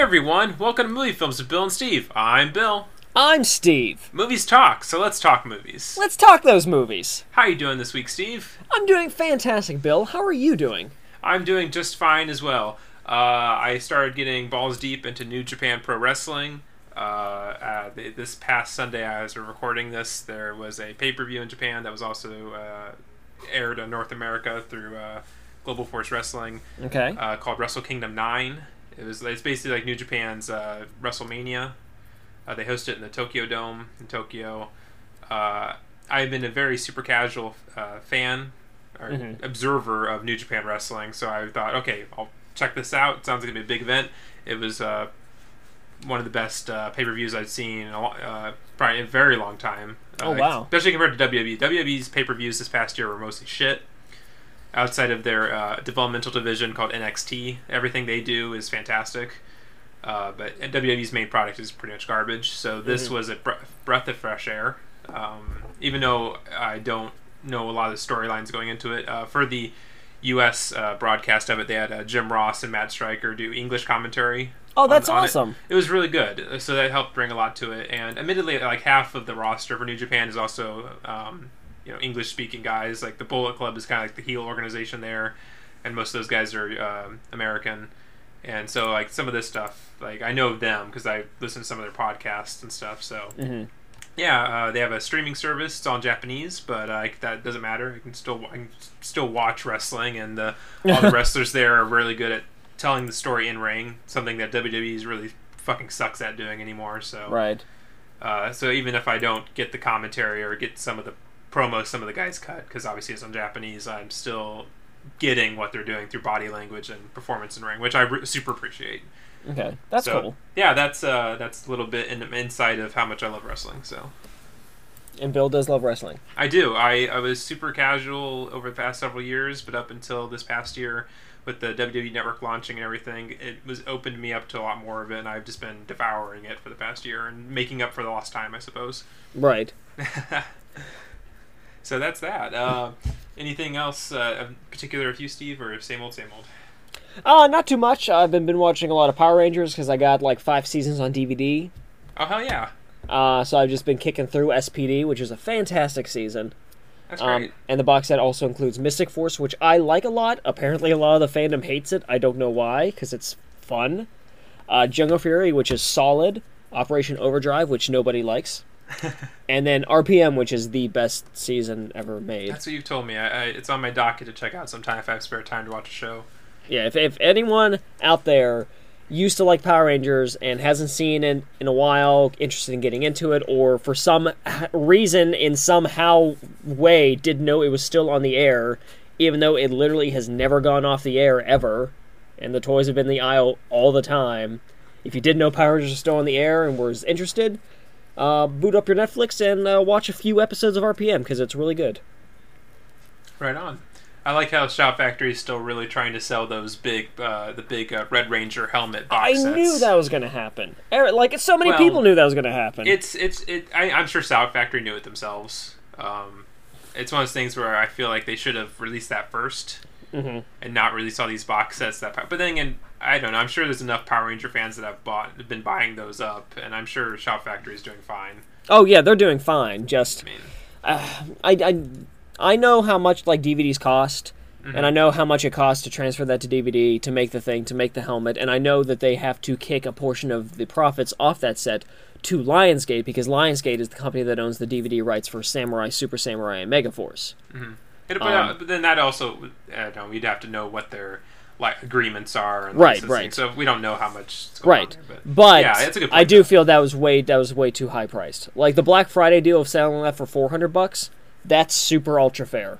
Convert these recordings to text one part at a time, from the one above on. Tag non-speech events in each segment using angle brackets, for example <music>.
everyone, welcome to Movie Films with Bill and Steve. I'm Bill. I'm Steve. Movies talk, so let's talk movies. Let's talk those movies. How are you doing this week, Steve? I'm doing fantastic, Bill. How are you doing? I'm doing just fine as well. Uh, I started getting balls deep into New Japan Pro Wrestling. Uh, uh, th- this past Sunday, as we're recording this, there was a pay per view in Japan that was also uh, aired in North America through uh, Global Force Wrestling Okay. uh, called Wrestle Kingdom Nine. It was it's basically like New Japan's uh, WrestleMania. Uh, they host it in the Tokyo Dome in Tokyo. Uh, I've been a very super casual uh, fan or Mhm. observer of New Japan wrestling, so I thought, okay, I'll check this out. It sounds like it'd be a big event. It was uh, one of the best uh, pay per views I've seen in a, uh, probably in a very long time. Oh, wow. Especially compared to WWE. WWE's pay per views this past year were mostly shit outside of their uh, developmental division called NXT. Everything they do is fantastic. Uh, but WWE's main product is pretty much garbage. So this Mhm. was a bre- breath of fresh air. Um, even though I don't know a lot of the storylines going into it, uh, for the U.S. Uh, broadcast of it, they had uh, Jim Ross and Matt Striker do English commentary. Oh, that's on- on awesome. It was really good, so that helped bring a lot to it. And admittedly, like half of the roster for New Japan is also, um, you know, English-speaking guys. Like the Bullet Club is kind of like the heel organization there, and most of those guys are um, American. And so, like some of this stuff, like I know them because I listen to some of their podcasts and stuff. So hmm yeah, uh, they have a streaming service. It's all Japanese, but uh, that doesn't matter. I can still I can still watch wrestling, and the, all the <laughs> wrestlers there are really good at telling the story in ring. Something that WWE is really fucking sucks at doing anymore. So Right. uh, so even if I don't get the commentary or get some of the promos some of the guys cut, because obviously it's in Japanese, I'm still getting what they're doing through body language and performance in ring, which I re- super appreciate. Okay. That's So, cool. Yeah, that's uh, that's a little bit in insight of how much I love wrestling. So. And Bill does love wrestling. I do. I, I was super casual over the past several years, but up until this past year, with the WWE Network launching and everything, it was opened me up to a lot more of it, and I've just been devouring it for the past year and making up for the lost time, I suppose. Right. <laughs> so that's that. Uh, anything else uh, of particular with you, Steve, or same old, same old? Uh, not too much. I've been been watching a lot of Power Rangers because I got like five seasons on DVD. Oh hell yeah, Uh, so I've just been kicking through SPD, which is a fantastic season. that's Um, great. and the box set also includes Mystic Force, which I like a lot. Apparently, a lot of the fandom hates it. I don't know why, because it's fun. Uh, Jungle Fury, which is solid. Operation Overdrive, which nobody likes. <laughs> and then RPM, which is the best season ever made. That's what you've told me. I, I, it's on my docket to check out sometime if I have spare time to watch a show. Yeah, if, if anyone out there used to like Power Rangers and hasn't seen it in a while, interested in getting into it, or for some <laughs> reason, in somehow way, didn't know it was still on the air, even though it literally has never gone off the air ever, and the toys have been in the aisle all the time. If you didn't know Power Rangers was still on the air and was interested, uh, boot up your Netflix and uh, watch a few episodes of RPM because it's really good. Right on. I like how Shout Factory is still really trying to sell those big, uh, the big uh, Red Ranger helmet box I sets. knew that was going to happen. Eric, Like so many Well, people knew that was going to happen. It's it's it. I, I'm sure Shout Factory knew it themselves. Um, it's one of those things where I feel like they should have released that 1st Mhm. and not release all these box sets. That, part. but then again, I don't know. I'm sure there's enough Power Ranger fans that have bought, been buying those up, and I'm sure Shout Factory is doing fine. Oh yeah, they're doing fine. Just I mean, I, I, I know how much like DVDs cost, Mm-hmm. and I know how much it costs to transfer that to DVD to make the thing to make the helmet, and I know that they have to kick a portion of the profits off that set to Lionsgate because Lionsgate is the company that owns the DVD rights for Samurai, Super Samurai, and Megaforce. it, but, Um, uh, but then that also, I don't know, we'd have to know what their like agreements are and Right, right. So we don't know how much. Is going on Right, there, but yeah, it's a good. point, I do though. feel that was way that was way too high priced. Like the Black Friday deal of selling that for four hundred bucks, that's super ultra fair.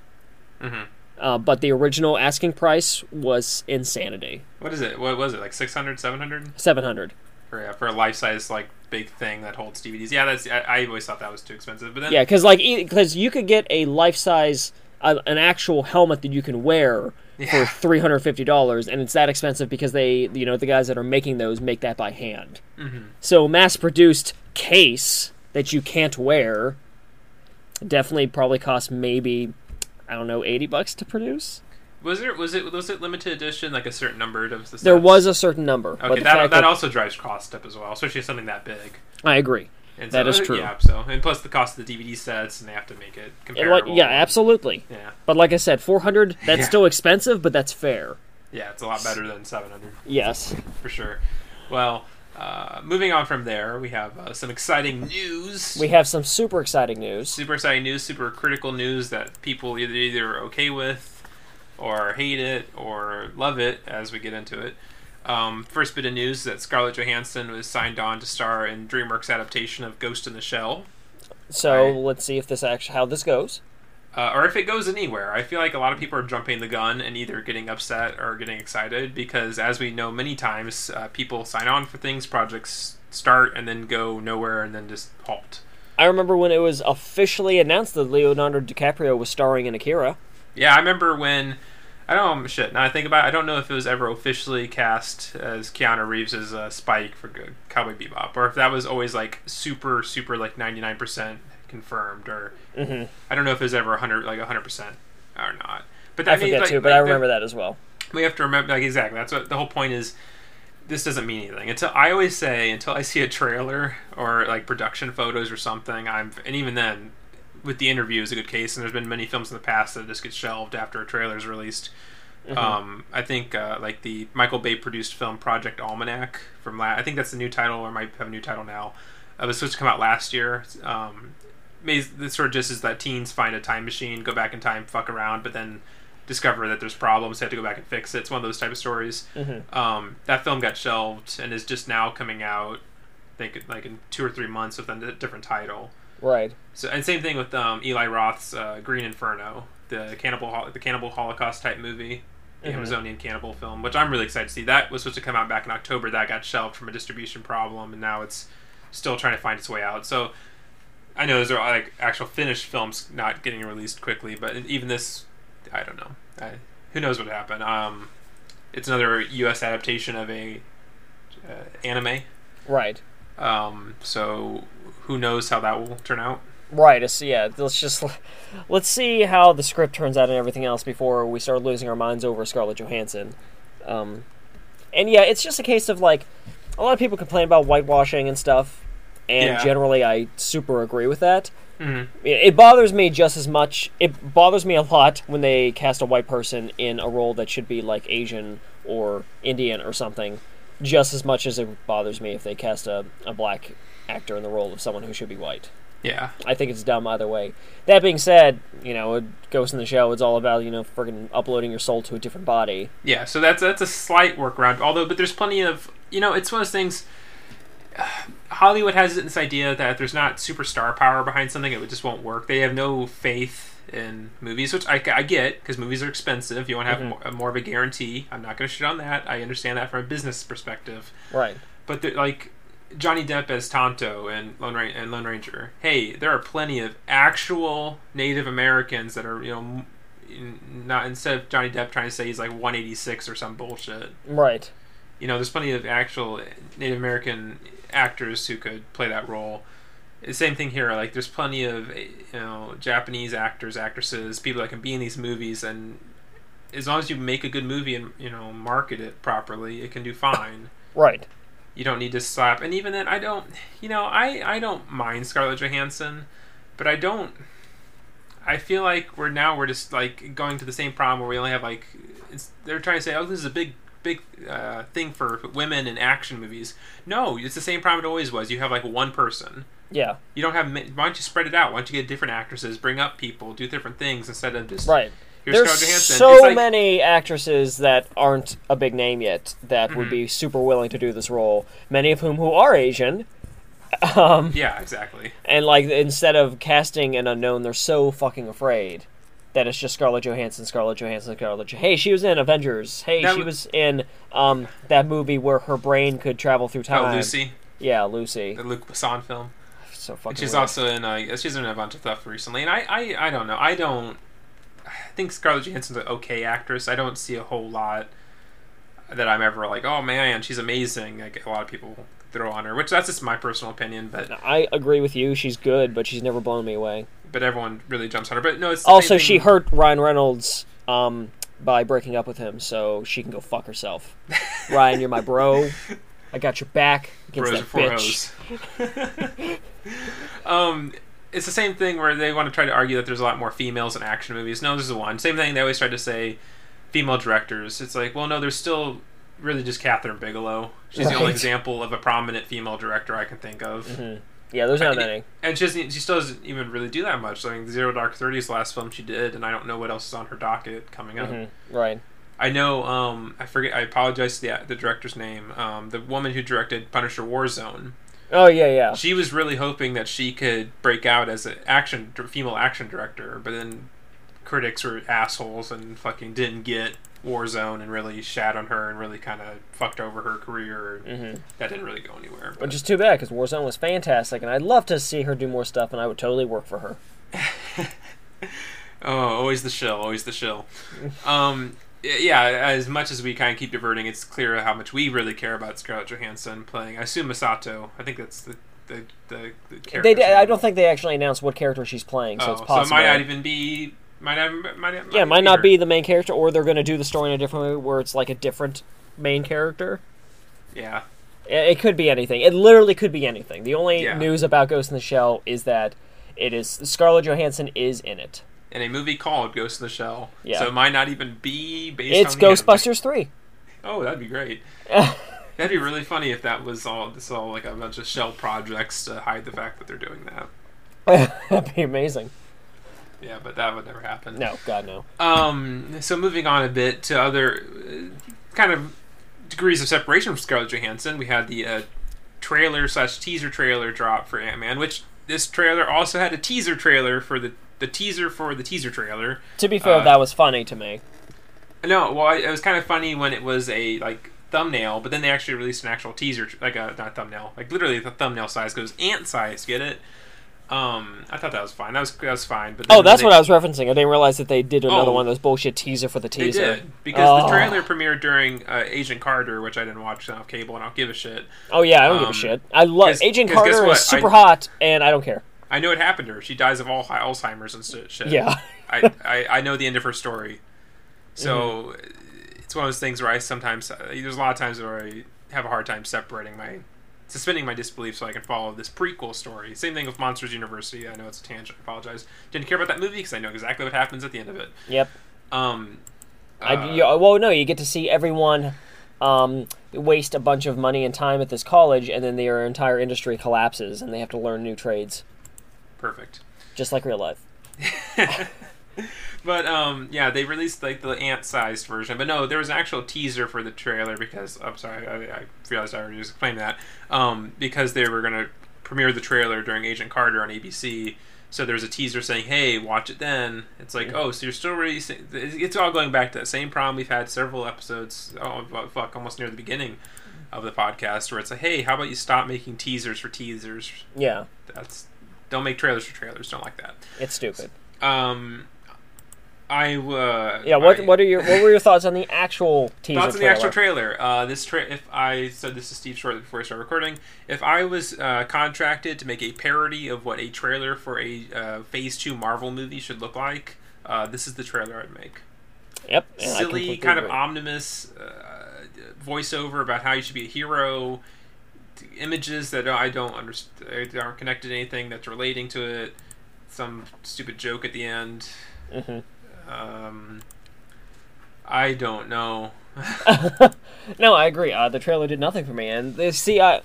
Mhm. Uh, but the original asking price was insanity. What is it? What was it? Like 600, 700 Seven hundred. for yeah, for a life size like big thing that holds DVDs. Yeah, that's. I, I always thought that was too expensive. But then Yeah, because like because you could get a life size uh, an actual helmet that you can wear Yeah. for three hundred fifty dollars, and it's that expensive because they you know the guys that are making those make that by hand. Mhm. So mass produced case that you can't wear definitely probably costs maybe I don't know eighty bucks to produce. Was there was it was it limited edition like a certain number of the stuff? There was a certain number, Okay, that, that that, also drives cost up as well, especially something that big. I agree. And That so, is true. Yeah, so and plus the cost of the DVD sets, and they have to make it comparable. like, yeah, absolutely. Yeah, But like I said, 400 that's Yeah. still expensive, but that's fair. yeah, it's a lot better than 700 Yes. for sure. Well, uh, moving on from there, we have uh, some exciting news. We have some super exciting news. super exciting news, super critical news that people either either are okay with, or hate it, or love it as we get into it. Um, first bit of news that Scarlett Johansson was signed on to star in DreamWorks adaptation of Ghost in the Shell. So Right. let's see if this actually how this goes. uh, or if it goes anywhere. I feel like a lot of people are jumping the gun and either getting upset or getting excited because, as we know many times, uh, people sign on for things, projects start and then go nowhere and then just halt. I remember when it was officially announced that Leonardo DiCaprio was starring in Akira. Yeah, I remember when. I don't shit. Now I think about, it, I don't know if it was ever officially cast as Keanu Reeves as uh, Spike for Go- Cowboy Bebop, or if that was always like super, super like ninety nine percent confirmed, or Mm-hmm. I don't know if it was ever hundred like hundred percent or not. But I that means, forget like, too, but like, I the- remember that as well. we have to remember like exactly that's what the whole point is this doesn't mean anything until i always say until i see a trailer or like production photos or something i'm and even then with the interview is a good case and there's been many films in the past that just get shelved after a trailer is released. Um, i think uh, like the michael bay produced film project almanac from la- i think that's the new title or might have a new title now. Uh, it was supposed to come out last year. Um, this sort of just is that teens find a time machine go back in time fuck around but then discover that there's problems they have to go back and fix it. It's one of those type of stories. Mhm. um, that film got shelved and is just now coming out I think like in two or three months with a different title Right. so and same thing with um, Eli Roth's uh, Green Inferno the cannibal the cannibal holocaust type movie the Mhm. Amazonian cannibal film which I'm really excited to see that was supposed to come out back in October that got shelved from a distribution problem and now it's still trying to find its way out so I know those are like actual finished films not getting released quickly, but even this, I don't know. I, who knows what happened? Um, it's another U.S. adaptation of a uh, anime, Right. um, so who knows how that will turn out? Right. It's, yeah. Let's just let's see how the script turns out and everything else before we start losing our minds over Scarlett Johansson. Um, and yeah, it's just a case of like a lot of people complain about whitewashing and stuff, and Yeah. generally I super agree with that. hmm It, it bothers me just as much. It bothers me a lot when they cast a white person in a role that should be like Asian or Indian or something, just as much as it bothers me if they cast a, a black actor in the role of someone who should be white. Yeah, I think it's dumb either way. That being said, you know, Ghost in the Shell, it's all about, you know, friggin' uploading your soul to a different body. yeah. So that's that's a slight workaround. Although, but there's plenty of you know, it's one of those things. <sighs> Hollywood has this idea that if there's not superstar power behind something, it just won't work. They have no faith in movies, which I, I get because movies are expensive. You want to have Mhm. more, more of a guarantee. I'm not going to shit on that. I understand that from a business perspective. Right. But like Johnny Depp as Tonto and Lone, Ra- and Lone Ranger. Hey, there are plenty of actual Native Americans that are you know not instead of Johnny Depp trying to say he's like 186 or some bullshit. Right. You know, there's plenty of actual Native American actors who could play that role. The Same thing here. Like, there's plenty of eh, you know Japanese actors, actresses, people that can be in these movies, and as long as you make a good movie and you know market it properly, it can do fine Right. You don't need to slap. And even then i don't you know i i don't mind scarlett johansson but i don't i feel like we're now we're just like going to the same problem where we only have like it's, they're trying to say oh this is a big big uh, thing for women in action movies. No it's the same problem it always was. You have like one person. Yeah. you don't have why don't you spread it out? Why don't you get different actresses bring up people do different things instead of just Right. Here's There's so like- many actresses that aren't a big name yet that would Mhm. be super willing to do this role. Many of whom who are Asian. <laughs> Um, yeah exactly and like instead of casting an unknown, they're so fucking afraid that it's just Scarlett Johansson, Scarlett Johansson, Scarlett. Jo- hey, she was in Avengers. Hey, That she was in um that movie where her brain could travel through time. oh lucy Yeah, Lucy. the Luc Besson film So fucking. And she's weird. also in uh, she's in a bunch of stuff recently, and I, I I don't know. I don't. I think Scarlett Johansson's an okay actress. I don't see a whole lot that I'm ever like, oh man, she's amazing. Like a lot of people throw on her, which that's just my personal opinion. But I agree with you. She's good, but she's never blown me away. but everyone really jumps on her. But no, it's Also, she hurt Ryan Reynolds' um, by breaking up with him, so she can go fuck herself. <laughs> Ryan, you're my bro. I got your back against Bros that bitch. <laughs> um, it's the same thing where they want to try to argue that there's a lot more females in action movies. No, there's one. Same thing. They always try to say female directors. It's like, well, no, there's still really just Kathryn Bigelow. She's the only example of a prominent female director I can think of. Yeah, there's not I- many. And she, doesn't, she still doesn't even really do that much. I mean, Zero Dark Thirty is the last film she did, and I don't know what else is on her docket coming up. Mhm. Right. I know. Um, I forget. I apologize to the the director's name. Um, the woman who directed Punisher Warzone. Oh yeah, yeah. She was really hoping that she could break out as an action female action director, but then critics were assholes and fucking didn't get Warzone and really shat on her and really kind of fucked over her career. hmm That didn't really go anywhere. but- Which is too bad because Warzone was fantastic, and I'd love to see her do more stuff, and I would totally work for her. <laughs> Oh, always the shill, always the shill. um, yeah, as much as we kind of keep diverting, it's clear how much we really care about Scarlett Johansson playing. I assume Masato. I think that's the the the, the character. They, did, I don't think they actually announced what character she's playing, so Oh, it's possible. so it might not even be. Might not. Might, not- yeah, it might not her. be the main character, or they're going to do the story in a different way where it's like a different main character. Yeah. It, it could be anything. It literally could be anything. The only Yeah. news about Ghost in the Shell is that it is Scarlett Johansson is in it. In a movie called Ghost in the Shell. Yeah. So it might not even be based. It's on the anime. Ghostbusters three. Oh, that'd be great. <laughs> That'd be really funny if that was all. This all like a bunch of shell projects to hide the fact that they're doing that. <laughs> That'd be amazing. Yeah, but that would never happen. No, God no. Um, so moving on a bit to other uh, kind of degrees of separation from Scarlett Johansson, we had the uh, trailer slash teaser trailer drop for Ant Man, which this trailer also had a teaser trailer for the the teaser for the teaser trailer. To be fair, Uh, that was funny to me. No, well, it was kind of funny when it was a like thumbnail, but then they actually released an actual teaser, like a not thumbnail, like literally the thumbnail size goes ant size. Get it? Um, I thought that was fine. That was that was fine. But then Oh, that's they- what I was referencing. I didn't realize that they did another Oh. one of those bullshit teaser for the teaser. They did because the Oh. trailer premiered during uh, Agent Carter, which I didn't watch on cable, and I don't give a shit. Oh yeah, I don't give a Um, shit. I love Agent Carter is super I- hot, and I don't care. I know what happened to her. She dies of all Alzheimer's and shit. <laughs> Yeah. I, I I know the end of her story. So Mm-hmm. it's one of those things where I sometimes uh, there's a lot of times where I have a hard time separating my suspending my disbelief so I can follow this prequel story. Same thing with Monsters University. I know it's a tangent. I apologize. Didn't care about that movie because I know exactly what happens at the end of it. Yep. Um, I, uh, you, well, no, you get to see everyone um, waste a bunch of money and time at this college, and then their entire industry collapses, and they have to learn new trades, perfect. just like real life. <laughs> But um, yeah, they released like the ant-sized version. But no, there was an actual teaser for the trailer because I'm sorry, I, I realized I already explained that. Um, because they were gonna premiere the trailer during Agent Carter on ABC. So there was a teaser saying, "Hey, watch it then." It's like, oh, so you're still releasing? It's all going back to that same problem we've had several episodes. Oh fuck, almost near the beginning of the podcast, where it's like, "Hey, how about you stop making teasers for teasers?" Yeah, That's don't make trailers for trailers. Don't like that. it's stupid. Um, I uh, Yeah, what I- what are your what were your thoughts on the actual <laughs> teaser thoughts on the actual trailer? Uh, this tra- if I said this is Steve shortly before I start recording, if I was uh, contracted to make a parody of what a trailer for a uh, Phase Two Marvel movie should look like, uh, this is the trailer I'd make. Yep, yeah, Silly, kind of agree. omnibus uh, voiceover about how you should be a hero. Images that I don't understand aren't connected to anything that's relating to it. Some stupid joke at the end. Mhm. Um, I don't know. <laughs> no, I agree. Uh, the trailer did nothing for me. And they, see, I,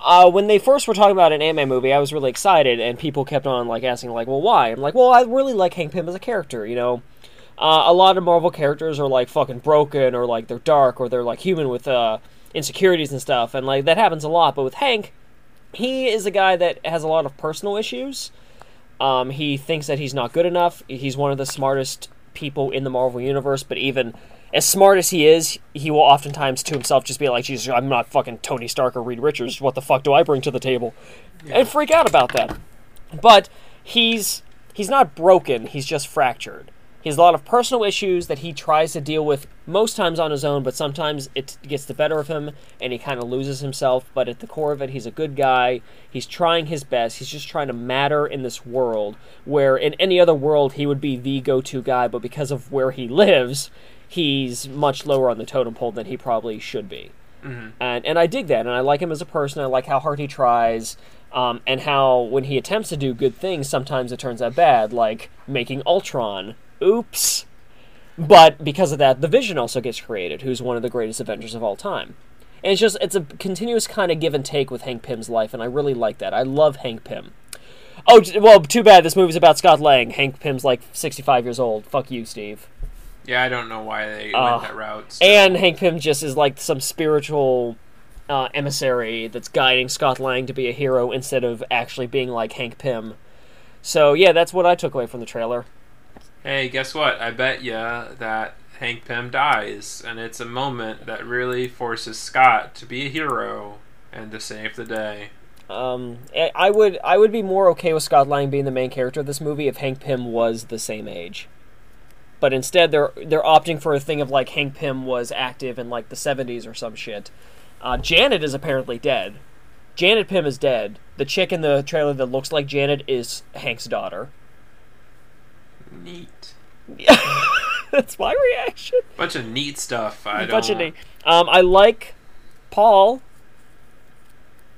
uh, when they first were talking about an Ant-Man movie, I was really excited, and people kept on like asking, like, "Well, why?" I'm like, "Well, I really like Hank Pym as a character. You know, uh, a lot of Marvel characters are like fucking broken, or like they're dark, or they're like human with uh, insecurities and stuff, and like that happens a lot. But with Hank, he is a guy that has a lot of personal issues. Um, he thinks that he's not good enough. He's one of the smartest people in the Marvel universe, but even as smart as he is, he will oftentimes to himself just be like, "Jesus, I'm not fucking Tony Stark or Reed Richards. What the fuck do I bring to the table?" And freak out about that. But he's he's not broken. He's just fractured. He has a lot of personal issues that he tries to deal with most times on his own, but sometimes it gets the better of him and he kind of loses himself. But at the core of it, he's a good guy. He's trying his best. He's just trying to matter in this world where in any other world he would be the go to guy, but because of where he lives, he's much lower on the totem pole than he probably should be. Mhm. And and I dig that, and I like him as a person. I like how hard he tries, um, and how when he attempts to do good things, sometimes it turns out bad, like making Ultron. Oops. But because of that, the Vision also gets created, who's one of the greatest Avengers of all time. And it's just it's a continuous kind of give and take with Hank Pym's life, and I really like that. I love Hank Pym. Oh well, too bad this movie's about Scott Lang. Hank Pym's like sixty-five years old. Fuck you, Steve. Yeah, I don't know why they Uh, went that route. so- And Hank Pym just is like some spiritual uh, emissary that's guiding Scott Lang to be a hero instead of actually being like Hank Pym. So yeah, that's what I took away from the trailer. Hey, guess what? I bet ya that Hank Pym dies, and it's a moment that really forces Scott to be a hero and to save the day. Um, I- would I would be more okay with Scott Lang being the main character of this movie if Hank Pym was the same age. But instead, they're they're opting for a thing of like Hank Pym was active in like the '70s or some shit. Uh, Janet is apparently dead. Janet Pym is dead. The chick in the trailer that looks like Janet is Hank's daughter. Neat. <laughs> That's my reaction. Bunch of neat stuff. I A bunch of neat- Um, I like Paul.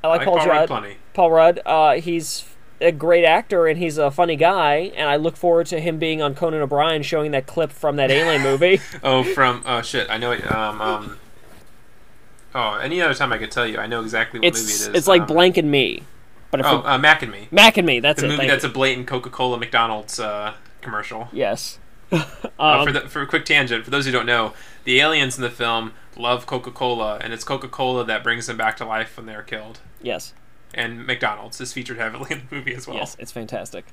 I like, like Paul, Paul Rudd plenty. Paul Rudd. Uh, he's a great actor and he's a funny guy. And I look forward to him being on Conan O'Brien, showing that clip from that Alien <laughs> movie. Oh, from oh shit, I know it. Um, um. Oh, any other time I could tell you, I know exactly what movie it's it is. like um, Blank and Me, but if Oh, uh, Mac and Me. Mac and Me. That's The it. movie that's you. a blatant Coca-Cola McDonald's uh, commercial. yes. <laughs> Uh, Um, for the, for a quick tangent, for those who don't know, the aliens in the film love Coca-Cola, and it's Coca-Cola that brings them back to life when they're killed. yes. And McDonald's is featured heavily in the movie as well. Yes. It's fantastic.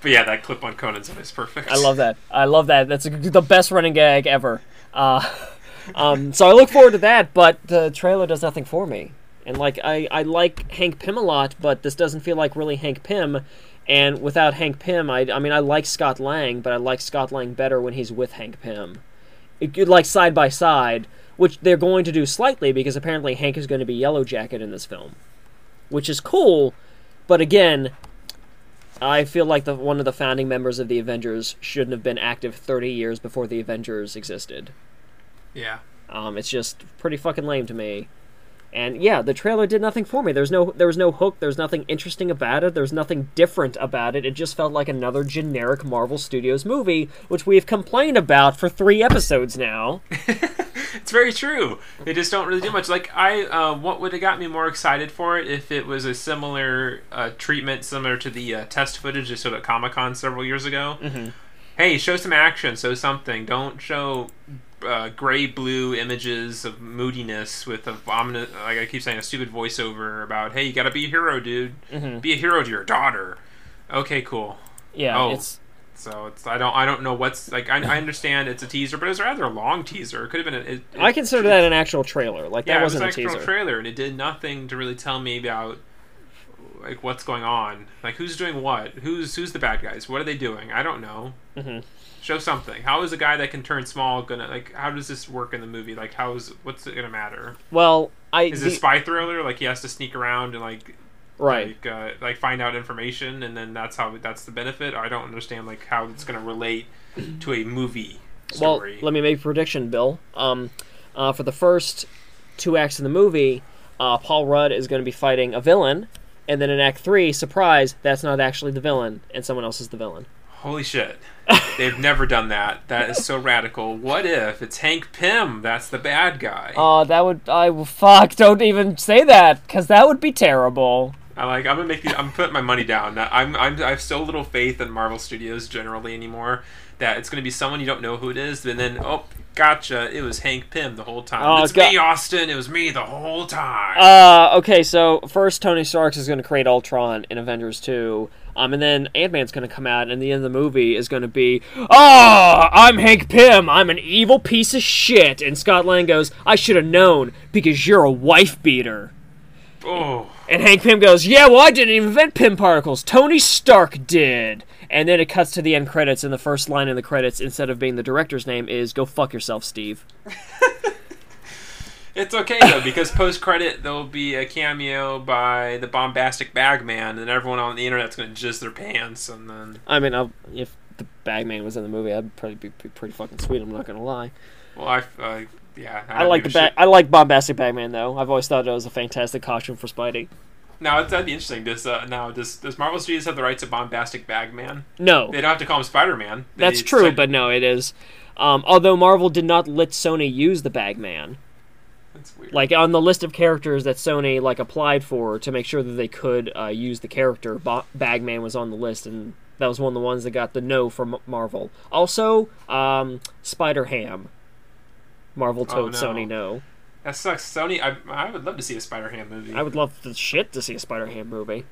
But yeah, that clip on Conan's is perfect. I love that. I love that. That's a, the best running gag ever. Uh, <laughs> um, so I look forward to that, but the trailer does nothing for me. And like I, I like Hank Pym a lot, but this doesn't feel like really Hank Pym. And without Hank Pym, I, I mean, I like Scott Lang, but I like Scott Lang better when he's with Hank Pym. It, like side by side, which they're going to do slightly because apparently Hank is going to be Yellow Jacket in this film, which is cool. But again, I feel like the one of the founding members of the Avengers shouldn't have been active 30 years before the Avengers existed. Yeah. Um, it's just pretty fucking lame to me. And yeah, the trailer did nothing for me. There's no there was no hook, there's nothing interesting about it, there's nothing different about it. It just felt like another generic Marvel Studios movie, which we have complained about for 3 episodes now. <laughs> it's very true. They just don't really do much. Like I, uh, what would have got me more excited for it if it was a similar uh, treatment, similar to the uh, test footage they showed at Comic Con several years ago. Mhm. Hey, show some action, show something. Don't show uh, gray blue images of moodiness with a ominous, like I keep saying, a stupid voiceover about, hey, you gotta be a hero, dude. Mhm. Be a hero to your daughter. Okay, cool. Yeah, Oh. it's So it's I don't I don't know what's like I, I understand it's a teaser, but it was a rather long teaser. It could have been. A, it, I consider that an actual trailer. Like yeah, that it was wasn't an a actual teaser. trailer, and it did nothing to really tell me about like what's going on, like who's doing what, who's who's the bad guys, what are they doing? I don't know. Mhm. Show something. How is a guy that can turn small gonna like? How does this work in the movie? Like, how is what's it gonna matter? Well, I Is the- a spy thriller? Like he has to sneak around and like right. like uh, like find out information, and then that's how that's the benefit. I don't understand like how it's gonna relate to a movie story. Well, let me make a prediction, Bill. Um, uh, for the first two acts of the movie, uh, Paul Rudd is going to be fighting a villain, and then in Act Three, surprise, that's not actually the villain, and someone else is the villain. Holy shit. They've <laughs> never done that. That is so radical. What if it's Hank Pym? That's the bad guy. Oh, that would I fuck! Don't even say that, because that would be terrible. I like. I'm gonna make. The, I'm putting my money down. I'm. I'm. I have so little faith in Marvel Studios generally anymore that it's gonna be someone you don't know who it is, and then oh, gotcha, it was Hank Pym the whole time. Oh, it's God. me, Austin. It was me the whole time. Uh, okay, so first Tony Stark is going to create Ultron in Avengers 2. Um, and then Ant Man's going to come out, and the end of the movie is going to be, Ah, I'm Hank Pym. I'm an evil piece of shit. And Scott Lang goes, I should have known because you're a wife beater. oh, And Hank Pym goes, Yeah, well, I didn't invent Pym particles. Tony Stark did. And then it cuts to the end credits, and the first line in the credits, instead of being the director's name, is Go fuck yourself, Steve. <laughs> it's okay though because post credit there'll be a cameo by the bombastic Bagman, and everyone on the internet's gonna jizz their pants, and then I mean, I'll, if the Bagman was in the movie, I'd probably be, be pretty fucking sweet. I'm not gonna lie. Well, I, uh, yeah. I like the ba- I like bombastic Bagman though. I've always thought it was a fantastic costume for Spidey. Now that'd be interesting. Does uh, now does does Marvel Studios have the rights to bombastic Bagman? No, They don't have to call him Spider Man. that's true, but no, it is. Um, although Marvel did not let Sony use the Bagman, that's weird. like on the list of characters that Sony like applied for to make sure that they could uh, use the character, Ba- Bagman was on the list, and that was one of the ones that got the no from Marvel. Also, um, Spider Ham. Marvel Oh, told no. Sony no. that sucks. Sony, I, I would love to see a Spider Ham movie. I would love the shit to see a Spider Ham movie.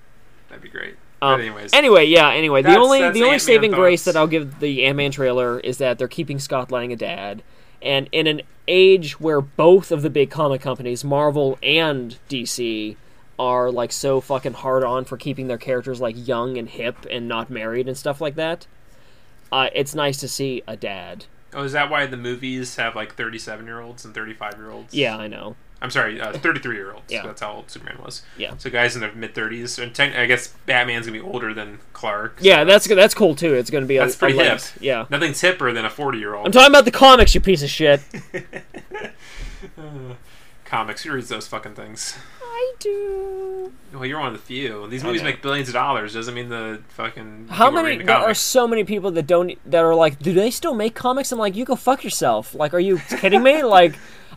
That'd be great. Um, anyways, Anyway, yeah. Anyway, the That's- only that's the only Ant-Man saving grace that I'll give the Ant Man trailer is that they're keeping Scott Lang a dad, and in an age where both of the big comic companies, Marvel and DC, are like so fucking hard on for keeping their characters like young and hip and not married and stuff like that. Uh, it's nice to see a dad. oh, is that why the movies have like thirty-seven year olds and thirty-five year olds? Yeah, I know. I'm sorry, uh, thirty-three year olds. Yeah. that's how old Superman was. Yeah. So guys in their mid thirties, and tech I guess Batman's gonna be older than Clark. so Yeah, that's that's cool too. It's going to be a, That's pretty a hip. length. Yeah. Nothing's hipper than a forty-year-old. I'm talking about the comics, you piece of shit. <laughs> Comics, who reads those fucking things? I do. Well, you're one of the few. These movies make billions of dollars. Doesn't mean the fucking How many? the There are so many people that don't that are like, do they still make comics? I'm like, you go fuck yourself. Like, are you kidding me? <laughs> like,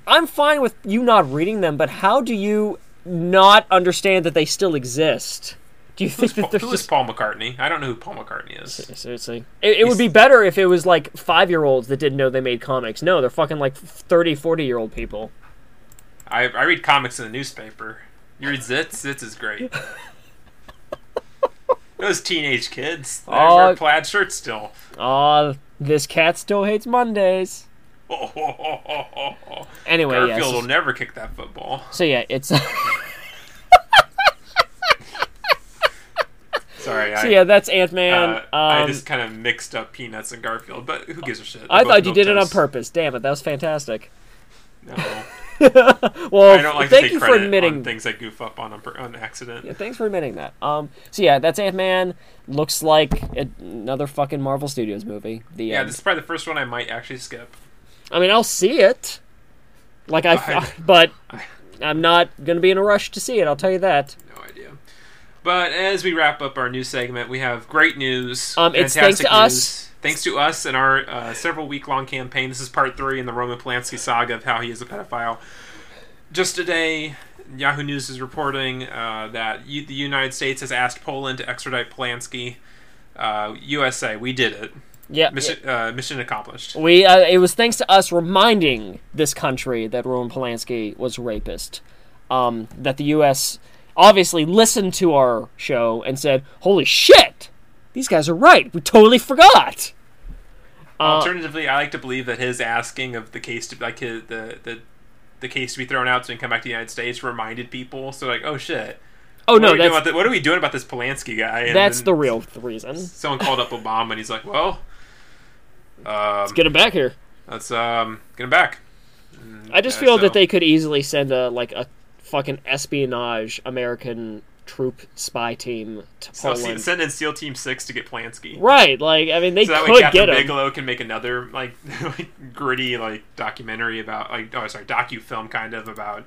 I'm fine with you not reading them, but how do you not understand that they still exist? Do you think Who's, that Paul, who is just Paul McCartney? I don't know who Paul McCartney is. seriously? It, it would be better if it was like five year olds that didn't know they made comics. No, they're fucking like 30, 40 year old people. I, I read comics in the newspaper. You read Zits? Zits is great. <laughs> Those teenage kids. They Oh. wear plaid shirts still. Aw, this cat still hates Mondays. Anyway, Garfield yes. will never kick that football. So yeah, it's <laughs> Sorry, so I, yeah, that's Ant Man. uh, um, I just kind of mixed up Peanuts and Garfield, but who gives a shit? I They're both thought you did it on purpose. Damn it, that was fantastic. No, <laughs> well, I don't like thank you for admitting. things I goof up on on, on accident. Yeah, thanks for admitting that. Um, so yeah, that's Ant Man. Looks like another fucking Marvel Studios movie. The Yeah, end. this is probably the first one I might actually skip. I mean, I'll see it. Like I, I- <laughs> but I'm not gonna be in a rush to see it. I'll tell you that. No idea. But as we wrap up our new segment, we have great news. Um, it's fantastic thanks to us. news. Thanks to us and our uh, several week long campaign. This is part three in the Roman Polanski saga of how he is a pedophile. Just today, Yahoo News is reporting uh, that U- the United States has asked Poland to extradite Polanski. Uh, USA, we did it. Yeah. Mission, uh, mission accomplished. We uh, it was thanks to us reminding this country that Roman Polanski was a rapist. Um, that the U.S. obviously listened to our show and said, "Holy shit, these guys are right. We totally forgot." Uh, Alternatively, I like to believe that his asking of the case to like his, the the the case to be thrown out so he can come back to the United States reminded people. So like, oh shit. oh what no, are that's the- what are we doing about this Polanski guy? And that's the real reason. Someone called up Obama and he's like, well, um, Get him back here. let's um, get him back. I just uh, feel so- that they could easily send a like a fucking espionage American troop spy team to so Poland. send in SEAL Team Six to get Polanski. right, like I mean, they so that way could Captain get him. Bigelow can make another like, <laughs> like gritty like documentary about like oh sorry docu film kind of about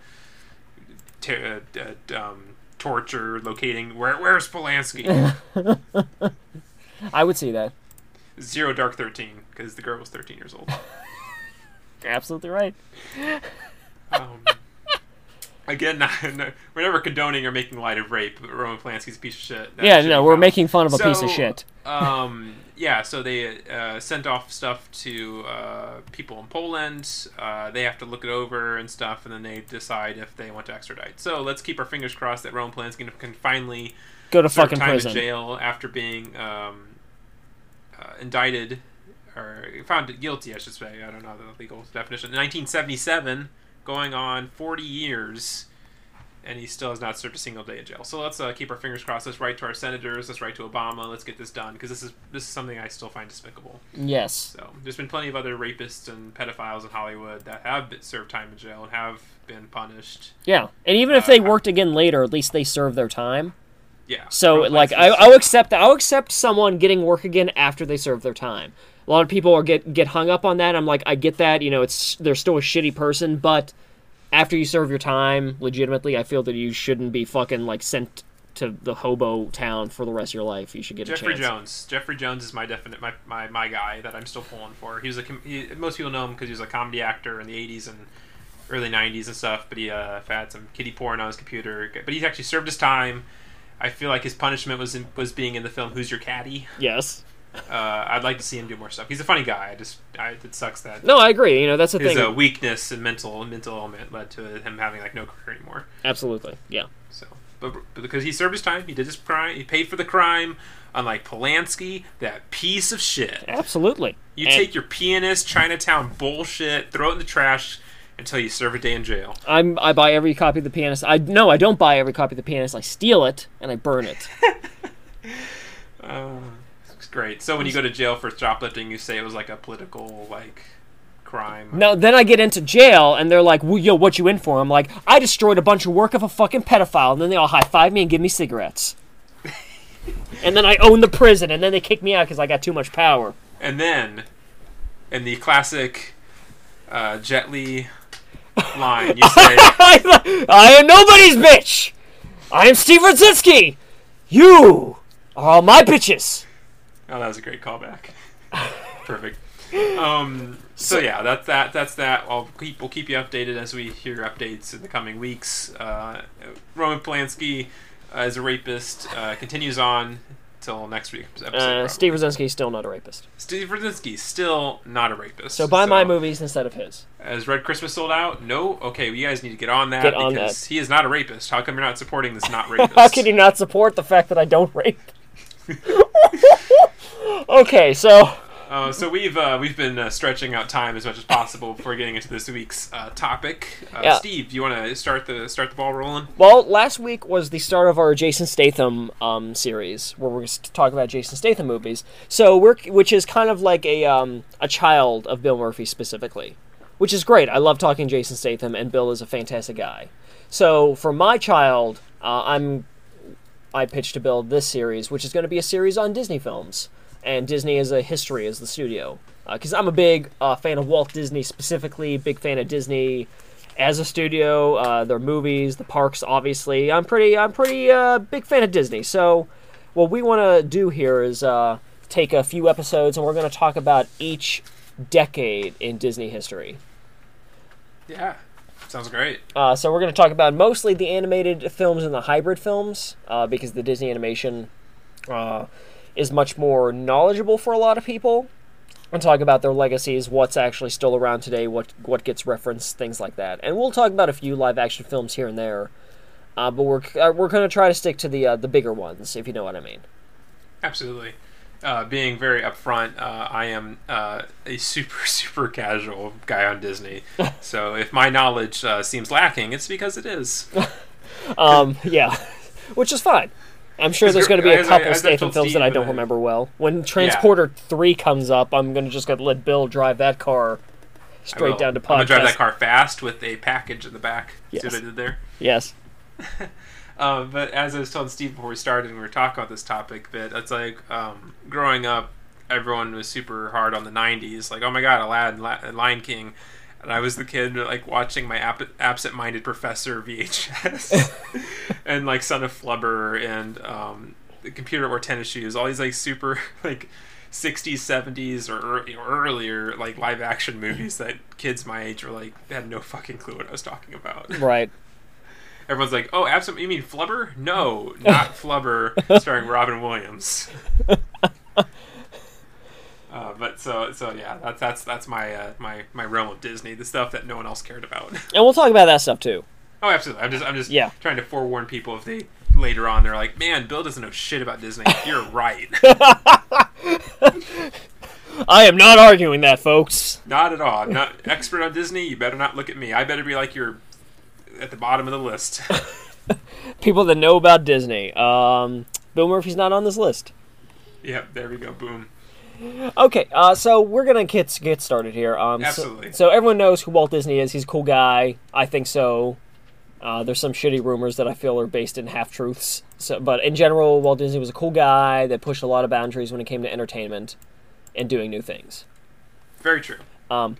ter- uh, uh, um, torture locating where where's Polanski <laughs> I would see that. Zero Dark Thirteen because the girl was thirteen years old. You're <laughs> absolutely right. <laughs> Um, again, <laughs> not, no, we're never condoning or making light of rape. But Roman Polanski's a piece of shit. That yeah, no, we're making fun of a piece of shit. um, yeah, so they uh, sent off stuff to uh, people in Poland. Uh, they have to look it over and stuff, and then they decide if they want to extradite. So let's keep our fingers crossed that Roman Polanski can finally Go to fucking time prison. in jail after being um, uh, indicted or found guilty, I should say. I don't know the legal definition. 1977, going on 40 years, and he still has not served a single day in jail. So let's uh, keep our fingers crossed. Let's write to our senators. Let's write to Obama. Let's get this done because this is this is something I still find despicable. Yes. So there's been plenty of other rapists and pedophiles in Hollywood that have been, served time in jail and have been punished. Yeah, and even if they Uh, worked again later, at least they served their time. Yeah. So, like, I, I'll accept that. I'll accept someone getting work again after they serve their time. A lot of people are get get hung up on that. I'm like, I get that. You know, it's they're still a shitty person, but after you serve your time, legitimately, I feel that you shouldn't be fucking like sent to the hobo town for the rest of your life. You should get Jeffrey a chance. Jones. Jeffrey Jones is my definite my, my, my guy that I'm still pulling for. He was a com- he, most people know him because he was a comedy actor in the '80s and early '90s and stuff. But he uh, had some kiddie porn on his computer. But he actually served his time. I feel like his punishment was in, was being in the film Who's Your Caddy. Yes. Uh, I'd like to see him do more stuff. He's a funny guy. I just I, it sucks that No, I agree. You know, that's the his thing. uh, weakness and mental mental element led to him having like no career anymore. Absolutely. Yeah. So, but, but because he served his time, he did his crime, he paid for the crime. Unlike Polanski, that piece of shit. Absolutely. You And take your pianist Chinatown bullshit, throw it in the trash until you serve a day in jail. I'm I buy every copy of the pianist. I no, I don't buy every copy of the pianist. I steal it and I burn it. <laughs> Great. So when you go to jail for shoplifting, you say it was like a political like crime. No, then I get into jail and they're like, well, "Yo, what you in for?" I'm like, "I destroyed a bunch of work of a fucking pedophile." And then they all high five me and give me cigarettes. <laughs> and then I own the prison, and then they kick me out because I got too much power. And then, in the classic uh, Jet Li line, you say, I, <laughs> I am nobody's bitch. I am Steve Rudzinski. You are all my bitches. "Oh, that was a great callback." <laughs> Perfect. Um, so yeah, that's that. That's that. I'll keep we'll keep you updated as we hear updates in the coming weeks. Uh, Roman Polanski uh, as a rapist uh, continues on till next week's episode. Uh. Steve Rudzinski is still not a rapist. Steve Rudzinski still not a rapist. So buy my movies instead of his. As Red Christmas sold out? No. Okay, well, you guys need to get on that Get on because that. he is not a rapist. How come you're not supporting this not <laughs> rapist? How can you not support the fact that I don't rape? <laughs> okay, so Uh, so we've uh, we've been uh, stretching out time as much as possible before getting into this week's uh, topic. Uh, Yeah. Steve, do you want to start the start the ball rolling? Well, last week was the start of our Jason Statham um, series, where we're going to talk about Jason Statham movies. So we're, which is kind of like a um, a child of Bill Murphy specifically, which is great. I love talking Jason Statham, and Bill is a fantastic guy. So for my child, uh, I'm I pitched to Bill this series, which is going to be a series on Disney films, and Disney as a history as the studio. Because I'm a big uh, fan of Walt Disney specifically, big fan of Disney as a studio, uh, their movies, the parks. Obviously, I'm pretty, I'm pretty uh, big fan of Disney. So, what we want to do here is uh, take a few episodes, and we're going to talk about each decade in Disney history. Yeah, sounds great. Uh, so we're going to talk about mostly the animated films and the hybrid films, uh, because the Disney animation uh, is much more knowledgeable for a lot of people. And talk about their legacies, what's actually still around today, what what gets referenced, things like that. And we'll talk about a few live action films here and there, uh, but we're uh, we're going to try to stick to the uh, the bigger ones, if you know what I mean. Absolutely. Uh, being very upfront, uh, I am uh, a super <laughs> super casual guy on Disney. <laughs> so if my knowledge uh, seems lacking, it's because it is. <laughs> Um, yeah, which is fine. I'm sure there's going to be a I- couple as I Statham films that I don't uh, remember well. When Transporter Three comes up, I'm going to just gonna let Bill drive that car straight down to podcast. I'm gonna drive that car fast with a package in the back. See Yes. what I did there? Yes. Um, <laughs> but as I was telling Steve before we started, and we were talking about this topic, that it's like um, growing up, everyone was super hard on the '90s. Like, oh my god, Aladdin, La- Lion King, and I was the kid like watching my ap- absent-minded professor VHS, <laughs> and like Son of Flubber and um, the computer wore tennis shoes. All these like super <laughs> like. 60s, 70s, or, or earlier, like live action movies that kids my age were like had no fucking clue what I was talking about. Right. Everyone's like, "Oh, absent? You mean Flubber? No, not <laughs> Flubber." starring Robin Williams. Uh, but so so yeah, that's that's that's my uh, my my realm of Disney, the stuff that no one else cared about. <laughs> And we'll talk about that stuff too. oh, absolutely. I'm just I'm just Yeah. trying to forewarn people if they later on they're like, "Man, Bill doesn't know shit about Disney." <laughs> You're right. <laughs> I am not arguing that, folks. not at all. I'm not expert on Disney. You better not look at me. I better be like you're at the bottom of the list. People that know about Disney. Um, Bill Murphy's not on this list. yep, there we go. Boom. Okay, uh, so we're gonna get get started here. Um, so- Absolutely. So, everyone knows who Walt Disney is. He's a cool guy. I think so. Uh, there's some shitty rumors that I feel are based in half truths. So, but in general, Walt Disney was a cool guy that pushed a lot of boundaries when it came to entertainment. and doing new things. Very true. Um,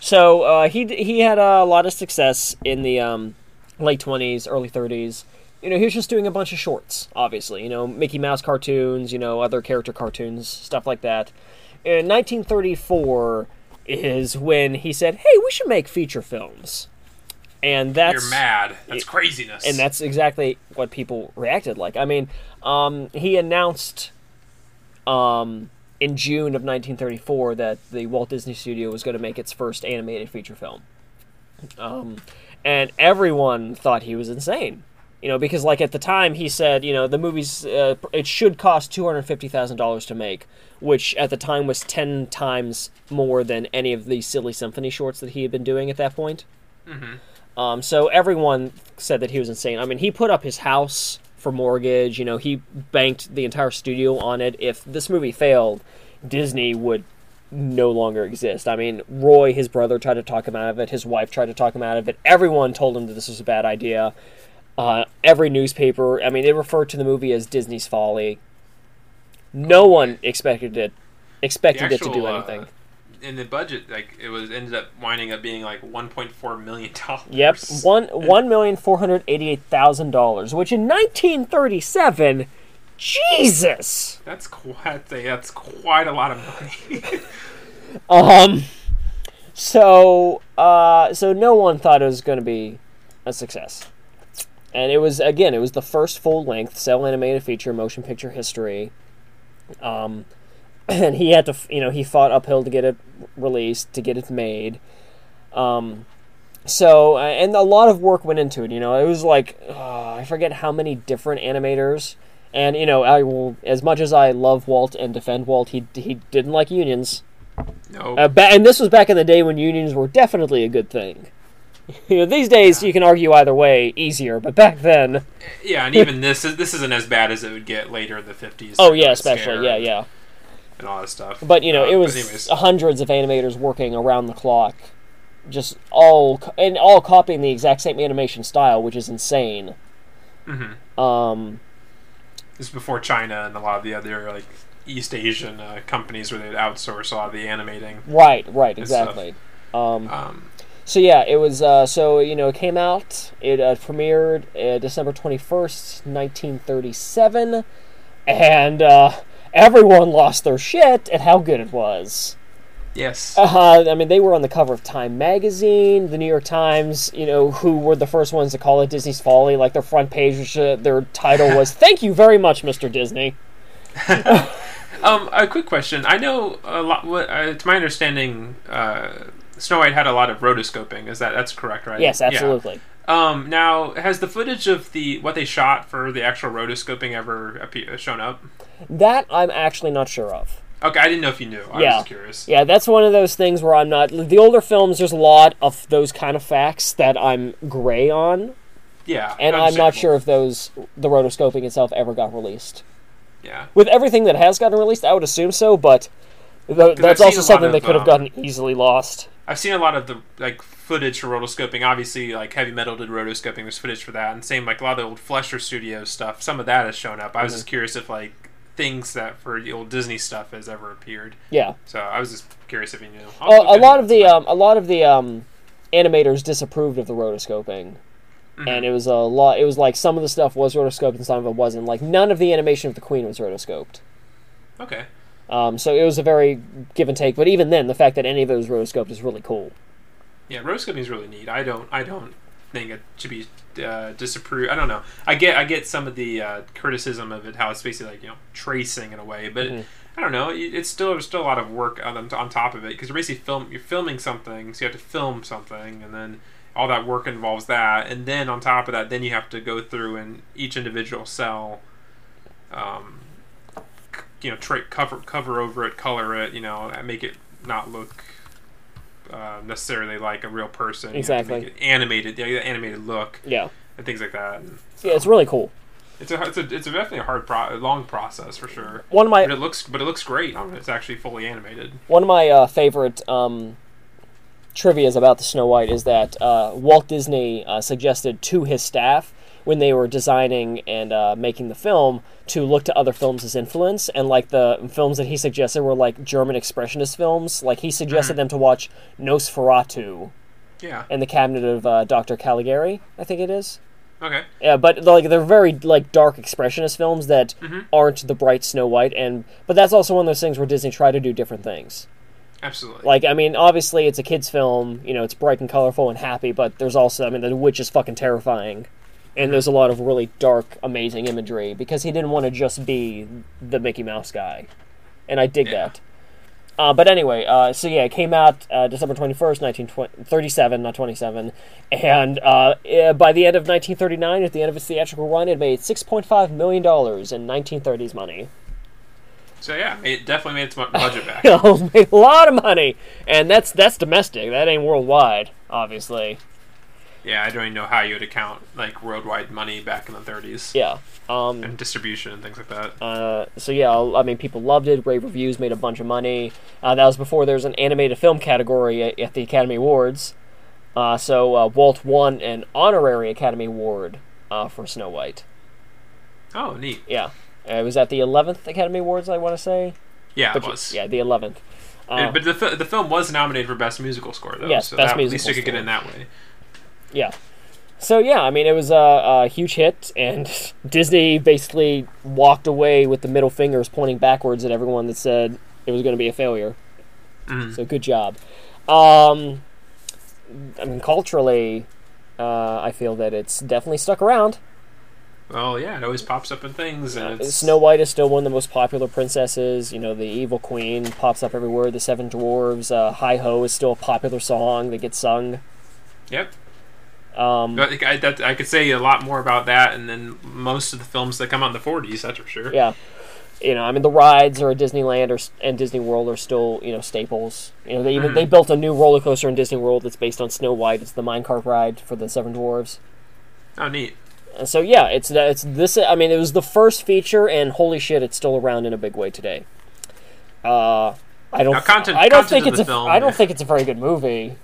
So uh, he he had a lot of success in the um, late twenties, early thirties. You know, he was just doing a bunch of shorts, obviously. You know, Mickey Mouse cartoons, you know, other character cartoons, stuff like that. In 1934 is when he said, "Hey, we should make feature films," and that's You're mad. That's craziness. and that's exactly what people reacted like. I mean, um, he announced um, in June of 1934 that the Walt Disney Studio was going to make its first animated feature film, um, and everyone thought he was insane. You know, because like at the time he said, you know, the movie's uh, it should cost two hundred fifty thousand dollars to make, which at the time was ten times more than any of the silly symphony shorts that he had been doing at that point. Um, so everyone said that he was insane. I mean, he put up his house for mortgage. You know, he banked the entire studio on it. If this movie failed, Disney would no longer exist. I mean, Roy, his brother, tried to talk him out of it. His wife tried to talk him out of it. Everyone told him that this was a bad idea. Uh, every newspaper, I mean, they referred to the movie as Disney's Folly. No one expected it expected it to do uh, anything. in the budget, like it was ended up winding up being like 1.4 million <laughs> dollars. Yep, one one million four hundred eighty-eight thousand dollars, which in nineteen thirty-seven, Jesus. That's quite. That's quite a lot of money. <laughs> Um, so uh, so no one thought it was going to be a success, and it was again, it was the first full-length cel animated feature in motion picture history. Um, <clears throat> and he had to, you know, he fought uphill to get it released, to get it made. Um, so, and a lot of work went into it. You know, it was like uh, I forget how many different animators. And you know, I will as much as I love Walt and defend Walt, he he didn't like unions. no. Uh, ba- and this was back in the day when unions were definitely a good thing. <laughs> You know, these days you can argue either way easier, but back then, yeah, and even this is this isn't as bad as it would get later in the 50s. oh yeah, especially yeah, yeah. and all that stuff. But you know, Uh, it was hundreds of animators working around the clock, just all and all copying the exact same animation style, which is insane. Mhm. Um, this is before China and a lot of the other like East Asian uh, companies where they'd outsource a lot of the animating. right, right, exactly. Um, Um, So yeah, it was. Uh, so you know, it came out. It uh, premiered uh, December twenty first, nineteen thirty seven, and uh, everyone lost their shit at how good it was. yes. Uh, I mean, they were on the cover of Time magazine, the New York Times. You know, who were the first ones to call it Disney's Folly? Like their front page, was, uh, their title was <laughs> "Thank you very much, Mr. Disney." <laughs> Um, a quick question. I know a lot. Uh, to my understanding, uh, Snow White had a lot of rotoscoping. Is that that's correct, right? Yes, Yeah. absolutely. Um, now, has the footage of the what they shot for the actual rotoscoping ever appe- shown up? That I'm actually not sure of. Okay, I didn't know if you knew. I Yeah. was curious. Yeah, that's one of those things where I'm not. The older films, there's a lot of those kind of facts that I'm gray on, Yeah, and I'm not sure if those the rotoscoping itself ever got released. Yeah, With everything that has gotten released, I would assume so, but th- that's also something that could have um, gotten easily lost. I've seen a lot of the like footage for rotoscoping. Obviously, like Heavy Metal did rotoscoping. There's footage for that, and same like a lot of the old Fleischer Studios stuff. Some of that has shown up. I was Mm-hmm. just curious if like things that for the old Disney stuff has ever appeared. Yeah, So I was just curious if you knew. Look a, a lot of the um, a lot of the um, animators disapproved of the rotoscoping. Mm-hmm. And it was a lot. It was like some of the stuff was rotoscoped and some of it wasn't. Like none of the animation of the Queen was rotoscoped. okay. Um, so it was a very give and take. But even then, the fact that any of those rotoscoped is really cool. Yeah, rotoscoping is really neat. I don't. I don't think it should be uh, disapproved. I don't know. I get. I get some of the uh, criticism of it, how it's basically like you know tracing in a way, but Mhm. I don't know. It's still there's still a lot of work on on top of it because you're basically film. You're filming something, so you have to film something, and then all that work involves that, and then on top of that, then you have to go through and each individual cel. Um, you know, tra- cover cover over it, color it, you know, make it not look uh, necessarily like a real person. You Exactly. make it animated, yeah, animated look Yeah, and things like that. And yeah, it's really cool. it's a it's a it's a definitely a hard pro- long process for sure. One of my But it looks but it looks great. It's actually fully animated. one of my uh, favorite um, trivia's about the Snow White is that uh, Walt Disney uh, suggested to his staff when they were designing and uh, making the film to look to other films as influence. And like the films that he suggested were like German expressionist films. Like he suggested them to watch Nosferatu Yeah. and the Cabinet of uh, Dr. Caligari, I think it is. Okay. Yeah, but like they're very like dark expressionist films that aren't the bright Snow White, and but that's also one of those things where Disney tried to do different things. Absolutely. Like, I mean, obviously it's a kids' film, you know, it's bright and colorful and happy, but there's also, I mean, the witch is fucking terrifying, and there's a lot of really dark, amazing imagery because he didn't want to just be the Mickey Mouse guy, and I dig Yeah. that. Uh, but anyway, uh, so yeah, it came out uh, December 21st, 1937, not 27. And uh, by the end of 1939, at the end of its theatrical run, it made $6.5 million in 1930s money. so yeah, it definitely made its budget back. <laughs> Made a lot of money. And that's that's domestic. That ain't worldwide, obviously. Yeah, I don't even know how you would account like worldwide money back in the 30s Yeah. Um, and distribution and things like that. uh, so yeah, I mean, people loved it. Rave reviews, made a bunch of money. Uh, that was before there was an animated film category at, at the Academy Awards. Uh, so uh, Walt won an honorary Academy Award uh, for Snow White. oh, neat. Yeah, Uh, it was at the 11th Academy Awards, I want to say. Yeah, But it was. yeah, the 11th. Uh, And- but the, the film was nominated for best musical score though. Yes, so Best that, at least Musical you could get in that way. Yeah. So yeah, I mean, it was a, a huge hit, and <laughs> Disney basically walked away with the middle fingers pointing backwards at everyone that said it was going to be a failure. Mhm. So good job. Um, I mean, culturally, uh, I feel that it's definitely stuck around. Well, yeah, it always pops up in things, and it's Snow White is still one of the most popular princesses. You know, the Evil Queen pops up everywhere. The Seven Dwarves, uh, Hi Ho is still a popular song that gets sung. Yep. Um, I, that, I could say a lot more about that, and then most of the films that come out in the '40s. That's for sure. yeah, you know, I mean, the rides or Disneyland or and Disney World are still you know staples. You know, they even they built a new roller coaster in Disney World that's based on Snow White. It's the minecart ride for the Seven Dwarves. Oh, neat. And so yeah, it's it's this. I mean, it was the first feature, and holy shit, it's still around in a big way today. Uh, I don't. Now, content- I don't think it's a. film- I don't think it's a very good movie.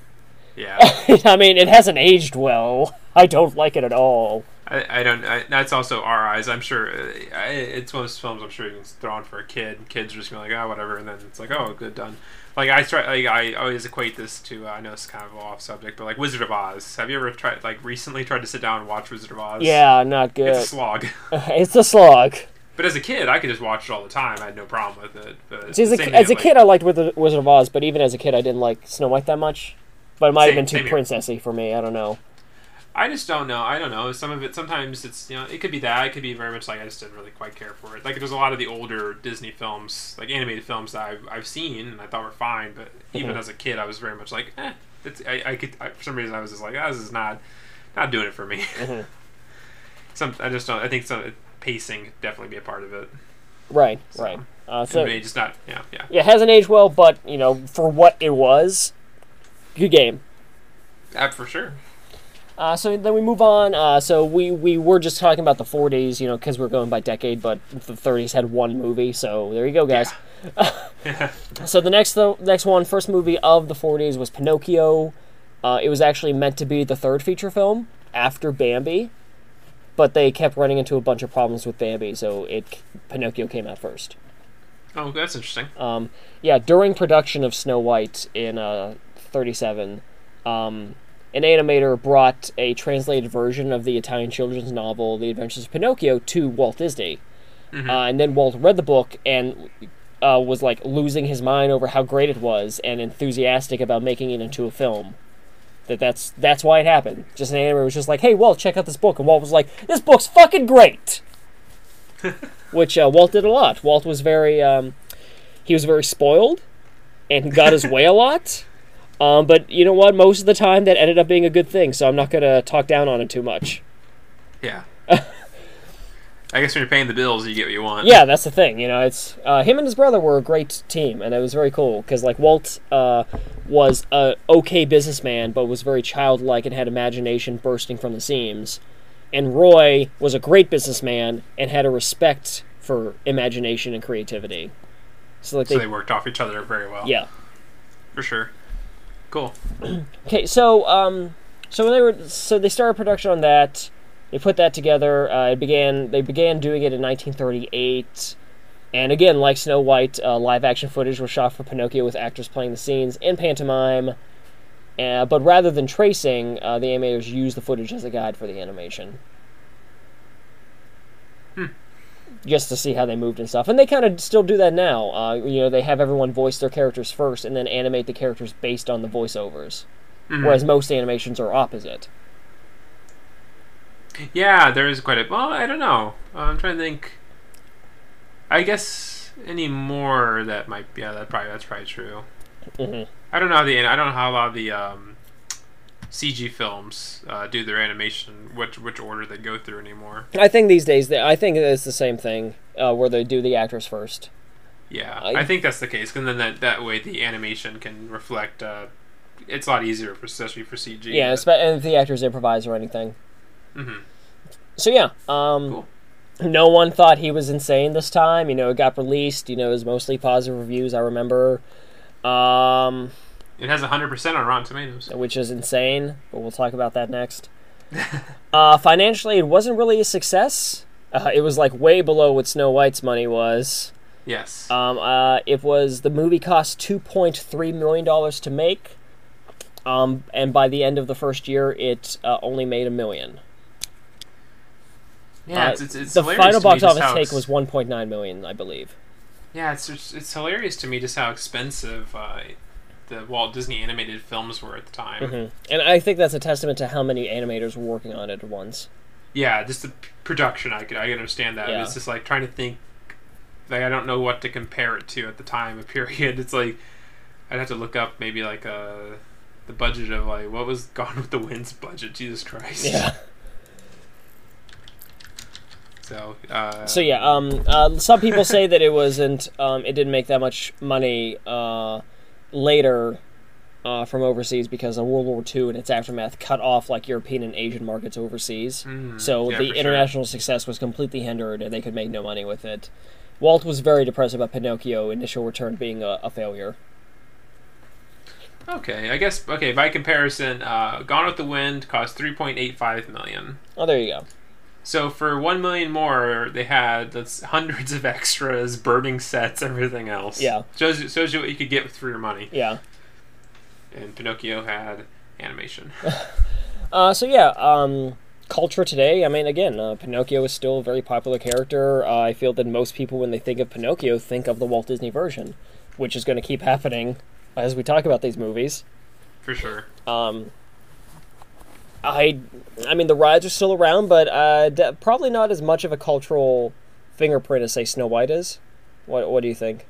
Yeah. <laughs> I mean, it hasn't aged well. I don't like it at all. I, I don't. I, that's also our eyes. I'm sure uh, I, it's one of those films. I'm sure you can throw on for a kid. Kids are just gonna be like, oh, whatever, and then it's like, oh, good, done. Like I try. Like, I always equate this to. Uh, I know it's kind of off subject, but like Wizard of Oz. Have you ever tried, like, recently tried to sit down and watch Wizard of Oz? Yeah, not good. It's a slog. <laughs> it's a slog. but as a kid, I could just watch it all the time. I had no problem with it. But See, as a, as a kid, I liked Wiz- Wizard of Oz, but even as a kid, I didn't like Snow White that much. But it might have been too here. princessy for me. I don't know. I just don't know. I don't know. Some of it, sometimes it's you know, it could be that. It could be very much like I just didn't really quite care for it. Like there's a lot of the older Disney films, like animated films that I've, I've seen and I thought were fine, but <laughs> even Mhm. as a kid, I was very much like, eh. It's, I, I could I, for some reason I was just like, oh, this is not not doing it for me. <laughs> Mhm. <laughs> some I just don't. I think some pacing definitely be a part of it. Right, So, right. Uh, So just not. Yeah, yeah. yeah, it hasn't aged well, but you know, for what it was, good game. Uh, for sure. Uh, so then we move on. Uh, so we, we were just talking about the 40s, you know, because we're going by decade, but the 30s had one movie. So there you go, guys. Yeah. <laughs> So the next the next one, first movie of the 40s was Pinocchio. Uh, it was actually meant to be the third feature film after Bambi, but they kept running into a bunch of problems with Bambi, so it Pinocchio came out first. Oh, that's interesting. Um, yeah, during production of Snow White in uh, 37, um, an animator brought a translated version of the Italian children's novel The Adventures of Pinocchio to Walt Disney. Uh, and then Walt read the book and uh, was like losing his mind over how great it was and enthusiastic about making it into a film. That that's that's why it happened. Just an animator was just like, "Hey, Walt, check out this book," and Walt was like, "This book's fucking great." <laughs> Which uh, Walt did a lot. Walt was very um, he was very spoiled and got his way a lot. Um, but you know what? Most of the time, that ended up being a good thing. So I'm not gonna talk down on it too much. Yeah. <laughs> I guess when you're paying the bills, you get what you want. Yeah, that's the thing. You know, it's uh, him and his brother were a great team, and it was very cool because like Walt uh, was a okay businessman, but was very childlike and had imagination bursting from the seams. And Roy was a great businessman and had a respect for imagination and creativity. So like So they, they worked off each other very well. yeah. For sure. Cool. <clears throat> Okay, so um, so when they were so they started production on that. they put that together. Uh, it began. They began doing it in 1938, and again, like Snow White, uh, live action footage was shot for Pinocchio with actors playing the scenes in pantomime. Uh, but rather than tracing, uh, the animators use the footage as a guide for the animation. Hmm. Just to see how they moved and stuff, and they kind of still do that now. Uh, you know, they have everyone voice their characters first, and then animate the characters based on the voiceovers. Mhm. Whereas most animations are opposite. Yeah, there is quite a. Well, I don't know. I'm trying to think. I guess any more that might. Be yeah, that probably that's probably true. hmm I don't know how the I don't know how a lot of the um, CG films uh, do their animation. Which which order they go through anymore. I think these days, they, I think it's the same thing uh, where they do the actors first. Yeah, I- I, think that's the case. and then that that way the animation can reflect. Uh, it's a lot easier, for, especially for CG. Yeah, espe- and if the actors improvise or anything. hmm So yeah, um, Cool. no one thought he was insane this time. You know, it got released. You know, it was mostly positive reviews. I remember, um, It has 100% on Rotten Tomatoes. which is insane. But we'll talk about that next. <laughs> uh, financially, it wasn't really a success. Uh, it was like way below what Snow White's money was. Yes. Um, uh, it was the movie cost two point three million dollars to make, um, and by the end of the first year, it uh, only made a million. yeah, uh, it's, it's, it's the final box office take was one point nine million, I believe. Yeah, it's it's, it's hilarious to me just how expensive uh, the Walt Disney animated films were at the time. hmm And I think that's a testament to how many animators were working on it at once. Yeah, just the p- production, I could I understand that. Yeah. It's just like trying to think. Like I don't know what to compare it to at the time. A <laughs> period. It's like I'd have to look up maybe like uh the budget of like what was Gone with the Wind's budget. Jesus Christ. Yeah. <laughs> So. Uh, So yeah, um, uh, some people say that it wasn't, um, it didn't make that much money uh, later uh, from overseas because of World War II and its aftermath cut off like European and Asian markets overseas. Mm, So yeah, the for sure. international success was completely hindered, and they could make no money with it. Walt was very depressed about Pinocchio initial return being a, a failure. Okay, I guess okay. By comparison, uh, Gone with the Wind cost three point eight five million. Oh, there you go. So for one million more, they had that's hundreds of extras, burning sets, everything else. Yeah. shows you, shows you what you could get for your money. Yeah. And Pinocchio had animation. <laughs> Uh, so yeah, um, culture today. I mean, again, uh, Pinocchio is still a very popular character. Uh, I feel that most people, when they think of Pinocchio, think of the Walt Disney version, which is going to keep happening as we talk about these movies. for sure. Um, I, I mean, the rides are still around, but uh, de- probably not as much of a cultural fingerprint as say Snow White is. What What do you think?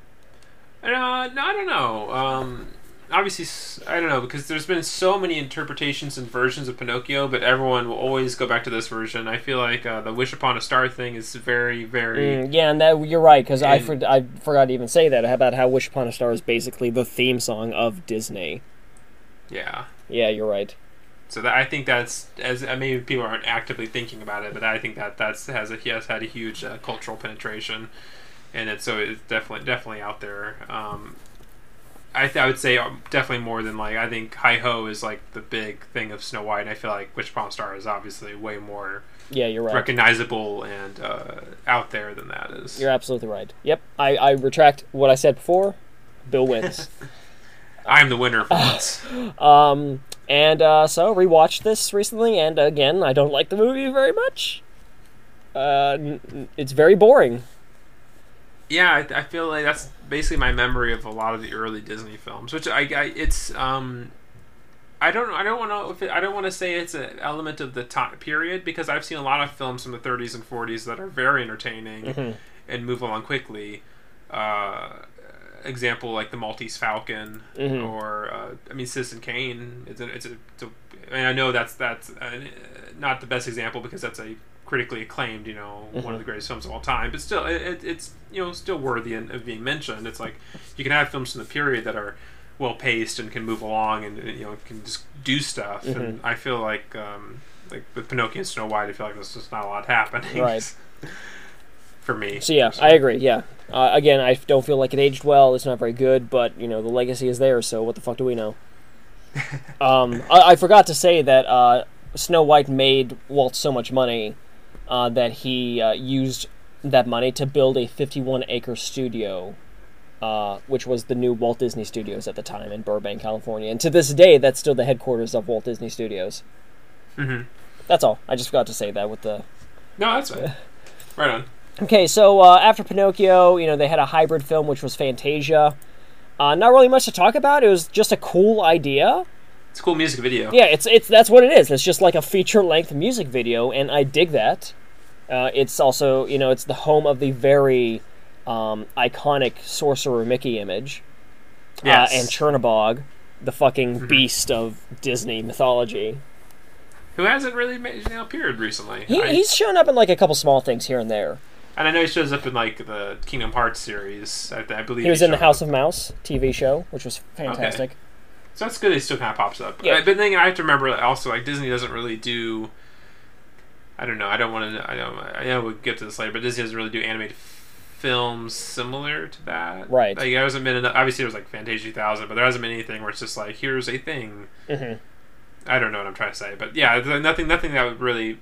Uh, no, I don't know. Um, obviously, I don't know because there's been so many interpretations and versions of Pinocchio, but everyone will always go back to this version. I feel like uh, the Wish Upon a Star thing is very, very. Mm, yeah, and that you're right because I for, I forgot to even say that about how Wish Upon a Star is basically the theme song of Disney. Yeah. Yeah, you're right. So that I think that's as uh, maybe people aren't actively thinking about it, but I think that that's has a has had a huge uh, cultural penetration, and it's so it's definitely definitely out there. Um, I th- I would say um, definitely more than like I think Hi Ho is like the big thing of Snow White. And I feel like Witch a Star is obviously way more Yeah, you're right. recognizable and uh, out there than that is. You're absolutely right. Yep, I, I retract what I said before. Bill wins. <laughs> I am the winner for <laughs> once. um, and uh, so rewatched this recently, and again, I don't like the movie very much. Uh, it's very boring. Yeah, I, I feel like that's basically my memory of a lot of the early Disney films, which I, I it's um, I don't I don't want to I don't want to say it's an element of the time period because I've seen a lot of films from the 30s and 40s that are very entertaining Mhm. and move along quickly. Uh, example like the Maltese Falcon Mhm. or uh, I mean Citizen Kane. It's a, it's a, it's a I mean I know that's that's uh, not the best example because that's a critically acclaimed you know one of the greatest films of all time, but still it, it, it's you know still worthy of being mentioned. It's like you can have films from the period that are well paced and can move along and you know can just do stuff. And I feel like um, like with Pinocchio and Snow White, I feel like there's just not a lot happening. Right. <laughs> For me. So yeah, I agree. Yeah. Uh, again, I don't feel like it aged well. It's not very good, but you know the legacy is there. So what the fuck do we know? <laughs> um, I, I forgot to say that uh, Snow White made Walt so much money uh, that he uh, used that money to build a 51 acre studio, uh, which was the new Walt Disney Studios at the time in Burbank, California. And to this day, that's still the headquarters of Walt Disney Studios. Mhm. That's all. I just forgot to say that with the No, that's right. <laughs> Right on. Okay, so uh, after Pinocchio, you know, they had a hybrid film, which was Fantasia. Uh, not really much to talk about. It was just a cool idea. It's a cool music video. Yeah, it's it's that's what it is. It's just like a feature length music video, and I dig that. Uh, it's also, you know, it's the home of the very um, iconic Sorcerer Mickey image, Yes. uh, and Chernabog, the fucking beast of Disney mythology. Who hasn't really made, you know, appeared recently. He, I- he's shown up in like a couple small things here and there. And I know he shows up in like the Kingdom Hearts series. I, I believe He was in the House up. of Mouse TV show, which was fantastic. So that's good. He still kind of pops up. Yeah. But then I have to remember also like Disney doesn't really do. I don't know. I don't want to. I don't. I know we'll get to this later, but Disney doesn't really do animated films similar to that. Right. Like there hasn't been. Enough, obviously, there was like Fantasia 2000, but there hasn't been anything where it's just like here's a thing. hmm I don't know what I'm trying to say, but yeah, nothing. Nothing that would really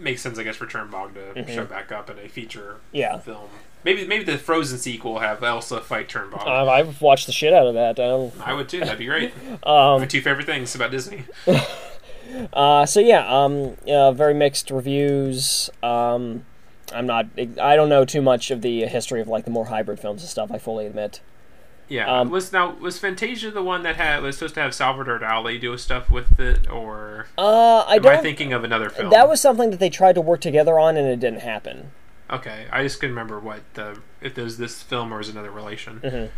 make sense, I guess, for Chernabog to Mhm. show back up in a feature Yeah. film. Maybe maybe the Frozen sequel will have Elsa fight Chernabog. Uh, I've watched the shit out of that. Um, I would too. That'd be great. <laughs> um, My two favorite things about Disney. <laughs> uh, so yeah, um, uh, very mixed reviews. Um, I'm not. I don't know too much of the history of like the more hybrid films and stuff. I fully admit. Yeah. Um, was now was Fantasia the one that had was supposed to have Salvador Dali do stuff with it, or Uh, I am I don't. thinking of another film? that was something that they tried to work together on, and it didn't happen. okay. I just couldn't remember what the if there was this film or was another relation.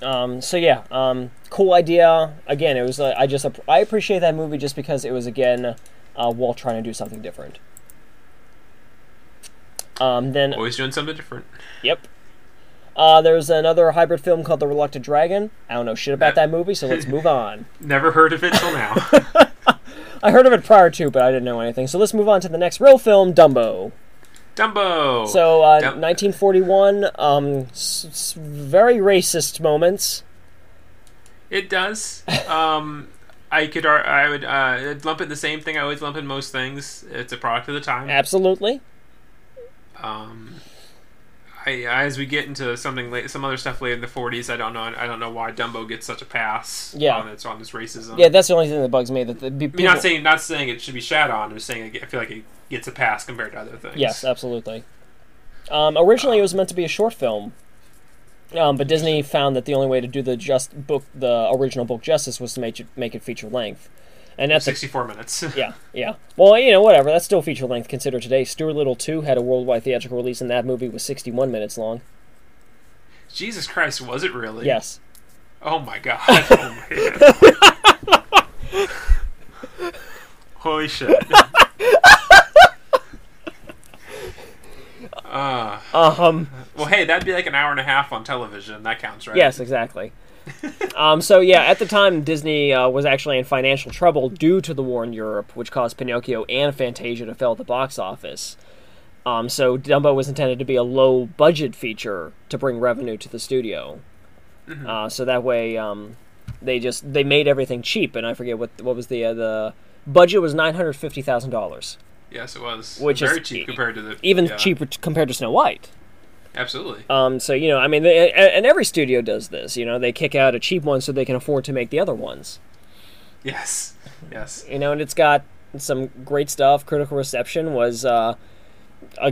Um, so yeah, um, cool idea. Again, it was. Uh, I just. I appreciate that movie just because it was again, uh, Walt trying to do something different. Um, then Always doing something different. Yep. Uh, there's another hybrid film called The Reluctant Dragon. I don't know shit about That- movie, so let's move on. <laughs> Never heard of it till now. <laughs> I heard of it prior to, but I didn't know anything. So let's move on to the next real film, Dumbo. Dumbo. So, uh, Dum- 1941, um, s- s- very racist moments. it does. Um, I could I would uh, lump it the same thing I always lump in most things. It's a product of the time. Absolutely. Um, I, as we get into something late, some other stuff later in the 40s, I don't know. I don't know why Dumbo gets such a pass. Yeah. on its on this racism. Yeah, that's the only thing that bugs me. That the I people, mean, not saying not saying it should be shat on. I'm just saying I feel like it gets a pass compared to other things. Yes, absolutely. Um, originally, it was meant to be a short film, um, but Disney found that the only way to do the just book, the original book justice, was to make it make it feature length, and that's a 64 minutes. <laughs> Yeah, yeah. Well, you know, whatever. That's still feature length considered today. Stuart Little 2 had a worldwide theatrical release, and that movie was 61 minutes long. Jesus Christ, was it really? Yes. Oh my god. <laughs> Oh. Holy shit. <laughs> Uh, Um. well, hey, that'd be like an hour and a half on television. That counts, right? Yes, exactly. <laughs> um. So yeah, at the time, Disney uh, was actually in financial trouble due to the war in Europe, which caused Pinocchio and Fantasia to fail at the box office. Um. So Dumbo was intended to be a low budget feature to bring revenue to the studio. Uh. So that way, um, they just they made everything cheap, and I forget what what was the uh, the budget was nine hundred fifty thousand dollars. Yes, it was. Which is very cheap compared to the even yeah, cheaper t- compared to Snow White. Absolutely. Um, so you know, I mean, they, and every studio does this. You know, they kick out a cheap one so they can afford to make the other ones. Yes. Yes. You know, and it's got some great stuff. Critical reception was uh, a,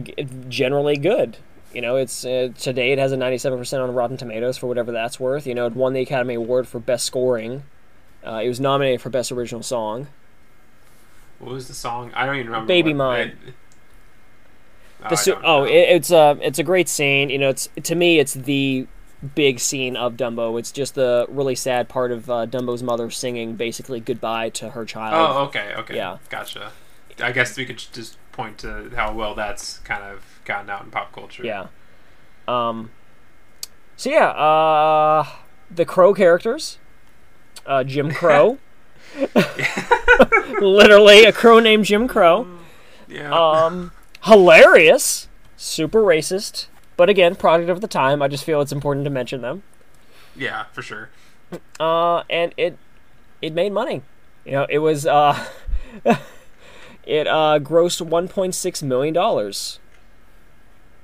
generally good. You know, it's uh, today it has a ninety-seven percent on Rotten Tomatoes for whatever that's worth. You know, it won the Academy Award for Best Scoring. Uh, it was nominated for Best Original Song. What was the song? I don't even remember. Baby what- Mine. I- The su- oh, it, it's a it's a great scene. You know, it's to me it's the big scene of Dumbo. It's just the really sad part of uh, Dumbo's mother singing basically goodbye to her child. Oh, okay, okay. Yeah. Gotcha. I guess we could just point to how well that's kind of gotten out in pop culture. Yeah. Um. So yeah, uh, the Crow characters, uh, Jim Crow, <laughs> <laughs> literally a crow named Jim Crow. Yeah. Um, hilarious, super racist, but again, product of the time. I just feel it's important to mention them. yeah, for sure. Uh, and it it made money. You know, it was uh, <laughs> it uh grossed 1.6 million dollars.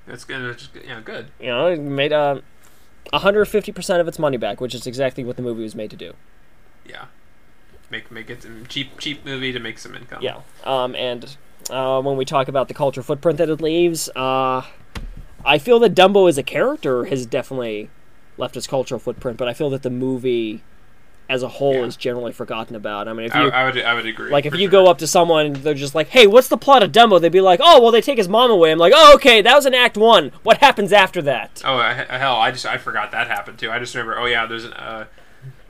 That's good. Just, yeah, good. You know, it made uh 150 percent of its money back, which is exactly what the movie was made to do. Yeah. Make make it cheap cheap movie to make some income. Yeah. Um, and uh, when we talk about the culture footprint that it leaves, uh, I feel that Dumbo as a character has definitely left its cultural footprint, but I feel that the movie as a whole Yeah. is generally forgotten about. I mean, if I, you I would I would agree. like if you sure. go up to someone and they're just like, "Hey, what's the plot of Dumbo?" They'd be like, "Oh, well, they take his mom away." I'm like, "Oh, okay, that was in Act One. What happens after that?" Oh I- hell! I just I forgot that happened too. I just remember. Oh yeah, there's an uh,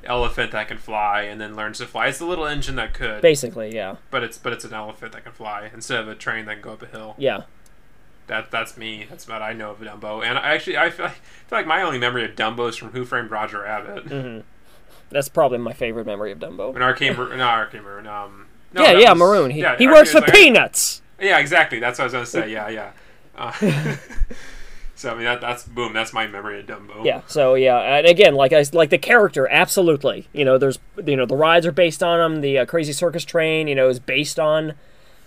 elephant that can fly and then learns to fly. It's the little engine that could, Basically, yeah, but it's but it's an elephant that can fly instead of a train that can go up a hill. yeah. That that's me. That's what I know of Dumbo. And I actually I feel, like, I feel like my only memory of Dumbo is from Who Framed Roger Rabbit. Mm-hmm. That's probably my favorite memory of Dumbo. When R.K. Mar- no R.K. Maroon. Um, no, yeah, yeah, was- Maroon. He, yeah, he works for like- peanuts. Yeah, exactly. That's what I was gonna say. Yeah, yeah. Uh, <laughs> <laughs> so I mean that that's boom. That's my memory of Dumbo. Yeah. So yeah, and again, like I like the character, absolutely. You know, there's you know the rides are based on him. The uh, Crazy Circus Train, you know, is based on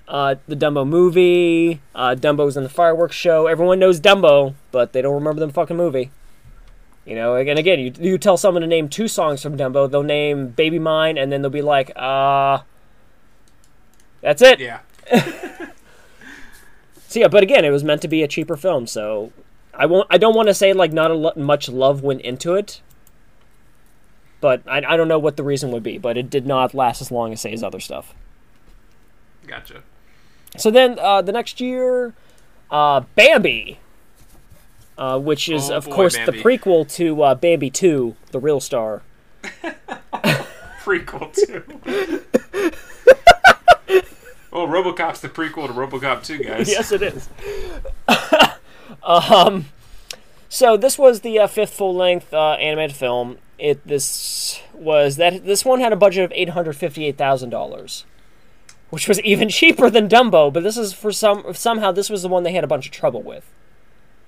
uh, the Dumbo movie. Uh, Dumbo's in the fireworks show. Everyone knows Dumbo, but they don't remember the fucking movie. You know, and again, you you tell someone to name two songs from Dumbo, they'll name "Baby Mine," and then they'll be like, uh, that's it. Yeah. <laughs> So yeah, but again, it was meant to be a cheaper film, so I won't. I don't want to say like not a lo- much love went into it, but I, I don't know what the reason would be. But it did not last as long as say his other stuff. Gotcha. So then uh, the next year, uh, Bambi, uh, which is Oh of boy, course Bambi. the prequel to uh, Bambi Two, the real star. <laughs> Prequel two. <laughs> oh, RoboCop's the prequel to RoboCop 2, guys. yes, it is. <laughs> um, so this was the uh, fifth full-length uh, animated film. It this was that this one had a budget of eight hundred fifty-eight thousand dollars, which was even <laughs> cheaper than Dumbo. But this is for some somehow this was the one they had a bunch of trouble with.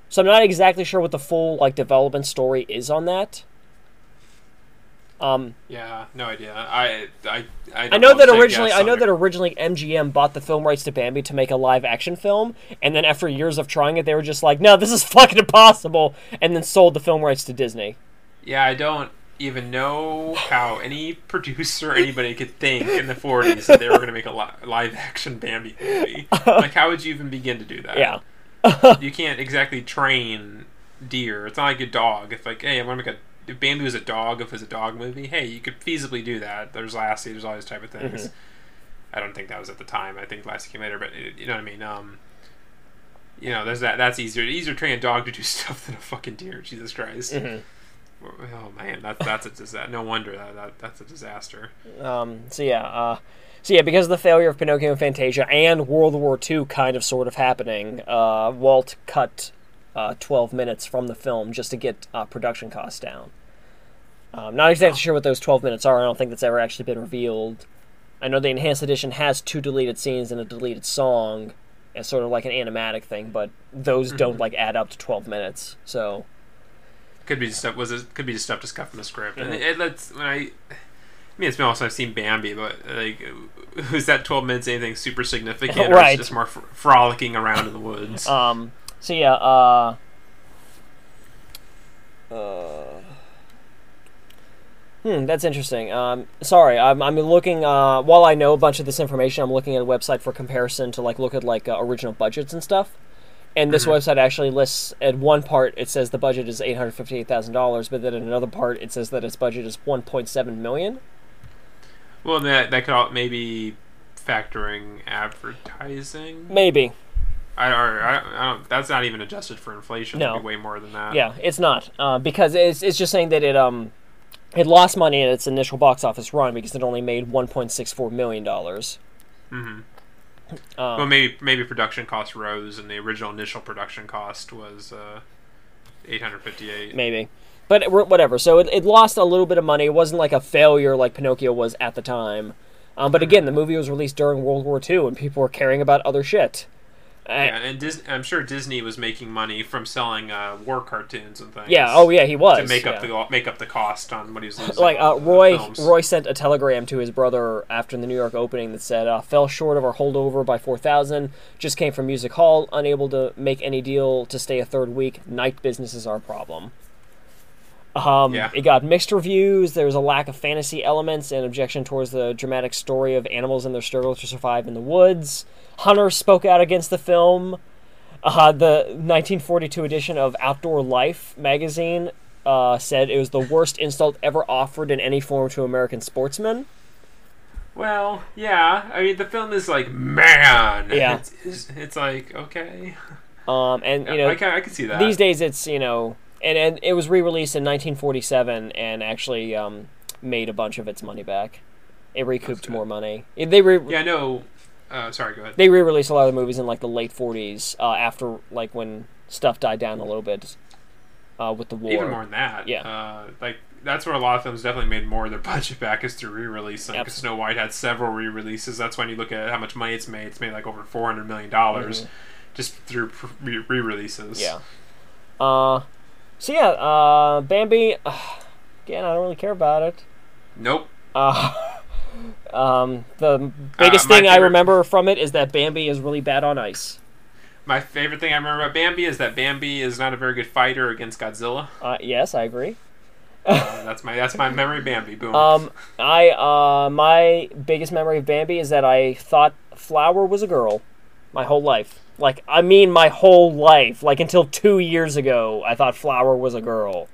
So I'm not exactly sure what the full like development story is on that. Um, Yeah, no idea. I I I, I know that originally, I know that originally MGM bought the film rights to Bambi to make a live action film, and then after years of trying it, they were just like, "No, this is <laughs> fucking impossible," and then sold the film rights to Disney. Yeah, I don't even know how any producer or anybody could think in the 40s that they were going to make a li- live action Bambi movie. <laughs> like, how would you even begin to do that? Yeah, You can't exactly train deer. It's not like a dog. It's like, hey, I want to make a if Bambi was a dog, if it was a dog movie, hey, you could feasibly do that. There's Lassie, there's all these type of things. Mm-hmm. I don't think that was at the time. I think Lassie came later, but it, you know what I mean. Um, you know, there's that. That's easier. Easier to train a dog to do <laughs> stuff than a fucking deer. Jesus Christ. Mm-hmm. Oh man, that's that's a disaster. No wonder that, that that's a disaster. um, so yeah, uh, so yeah, because of the failure of Pinocchio and Fantasia and World War II kind of sort of happening, uh, Walt cut uh, 12 minutes from the film just to get uh, production costs down. I'm not exactly sure what those 12 minutes are. I don't think that's ever actually been revealed. I know the enhanced edition has two deleted scenes and a deleted song as sort of like an animatic thing, but those don't like add up to 12 minutes. So Could be just stuff. Was it? Could be just stuff just cut from the script. And Mhm. it, it lets when I. I mean, it's been also I've seen Bambi, but like, <laughs> was that twelve minutes anything super significant? Or Right. is it just more fr- frolicking around in the woods? Um. So yeah. Uh. Uh. Hmm, that's interesting. Um, sorry, I'm, I'm looking. Uh, while I know a bunch of this information, I'm looking at a website for comparison to like look at like uh, original budgets and stuff. And this Mhm. website actually lists at one part it says the budget is eight hundred fifty eight thousand dollars, but then in another part it says that its budget is one point seven million. well, that that could all, maybe factoring advertising. Maybe. I, I, I don't. That's not even adjusted for inflation. No. It'd be way more than that. Yeah, it's not uh, because it's it's just saying that it um it lost money in its initial box office run because it only made one point six four million dollars. hmm Um, well, maybe maybe production cost rose, and the original initial production cost was uh, eight hundred fifty-eight. maybe, but it- whatever. So it, it lost a little bit of money. It wasn't like a failure like Pinocchio was at the time. Um, but again, the movie was released during World War II, and people were caring about other shit. Yeah, and Dis- I'm sure Disney was making money from selling uh, war cartoons and things. Yeah. Oh, yeah. He was to make up yeah. the make up the cost on what he was losing. like uh, Roy. Roy sent a telegram to his brother after the New York opening that said uh, fell short of our holdover by four thousand. Just came from Music Hall, unable to make any deal to stay a third week. Night business is our problem. Um, Yeah. It got mixed reviews. There was a lack of fantasy elements and objection towards the dramatic story of animals and their struggle to survive in the woods. Hunter spoke out against the film. Uh, the 1942 edition of Outdoor Life magazine uh, said it was the worst insult ever offered in any form to American sportsmen. Well, yeah. I mean, the film is like man. Yeah. It's, it's, it's like okay. Um, and you know, I can I can see that. these days it's you know, and, and it was re-released in 1947 and actually um, made a bunch of its money back. It recouped more money. They re- Yeah. No. Uh, sorry. Go ahead. they re-released a lot of the movies in like the late 40s uh, after like when stuff died down a little bit uh, with the war. Even more than that. Yeah. Uh, like that's where a lot of films definitely made more of their <laughs> budget back is through re-releasing. Because Absolutely. Snow White had several re-releases. That's when you look at how much money it's made. It's made like over four hundred million dollars just through re- re-releases. Mm-hmm. Yeah. Uh, so yeah, uh, Bambi. <sighs> again, I don't really care about it. Nope. Uh, <laughs> um, the biggest Uh, my thing I remember from it is that Bambi is really bad on ice. My favorite thing I remember about Bambi is that Bambi is not a very good fighter against Godzilla. Uh, yes, I agree. <laughs> Uh, that's my that's my memory. Bambi. Boom. Um, I uh, my biggest memory of Bambi is that I thought Flower was a girl, my whole life. Like I mean, my whole life. Like until two years ago, I thought Flower was a girl.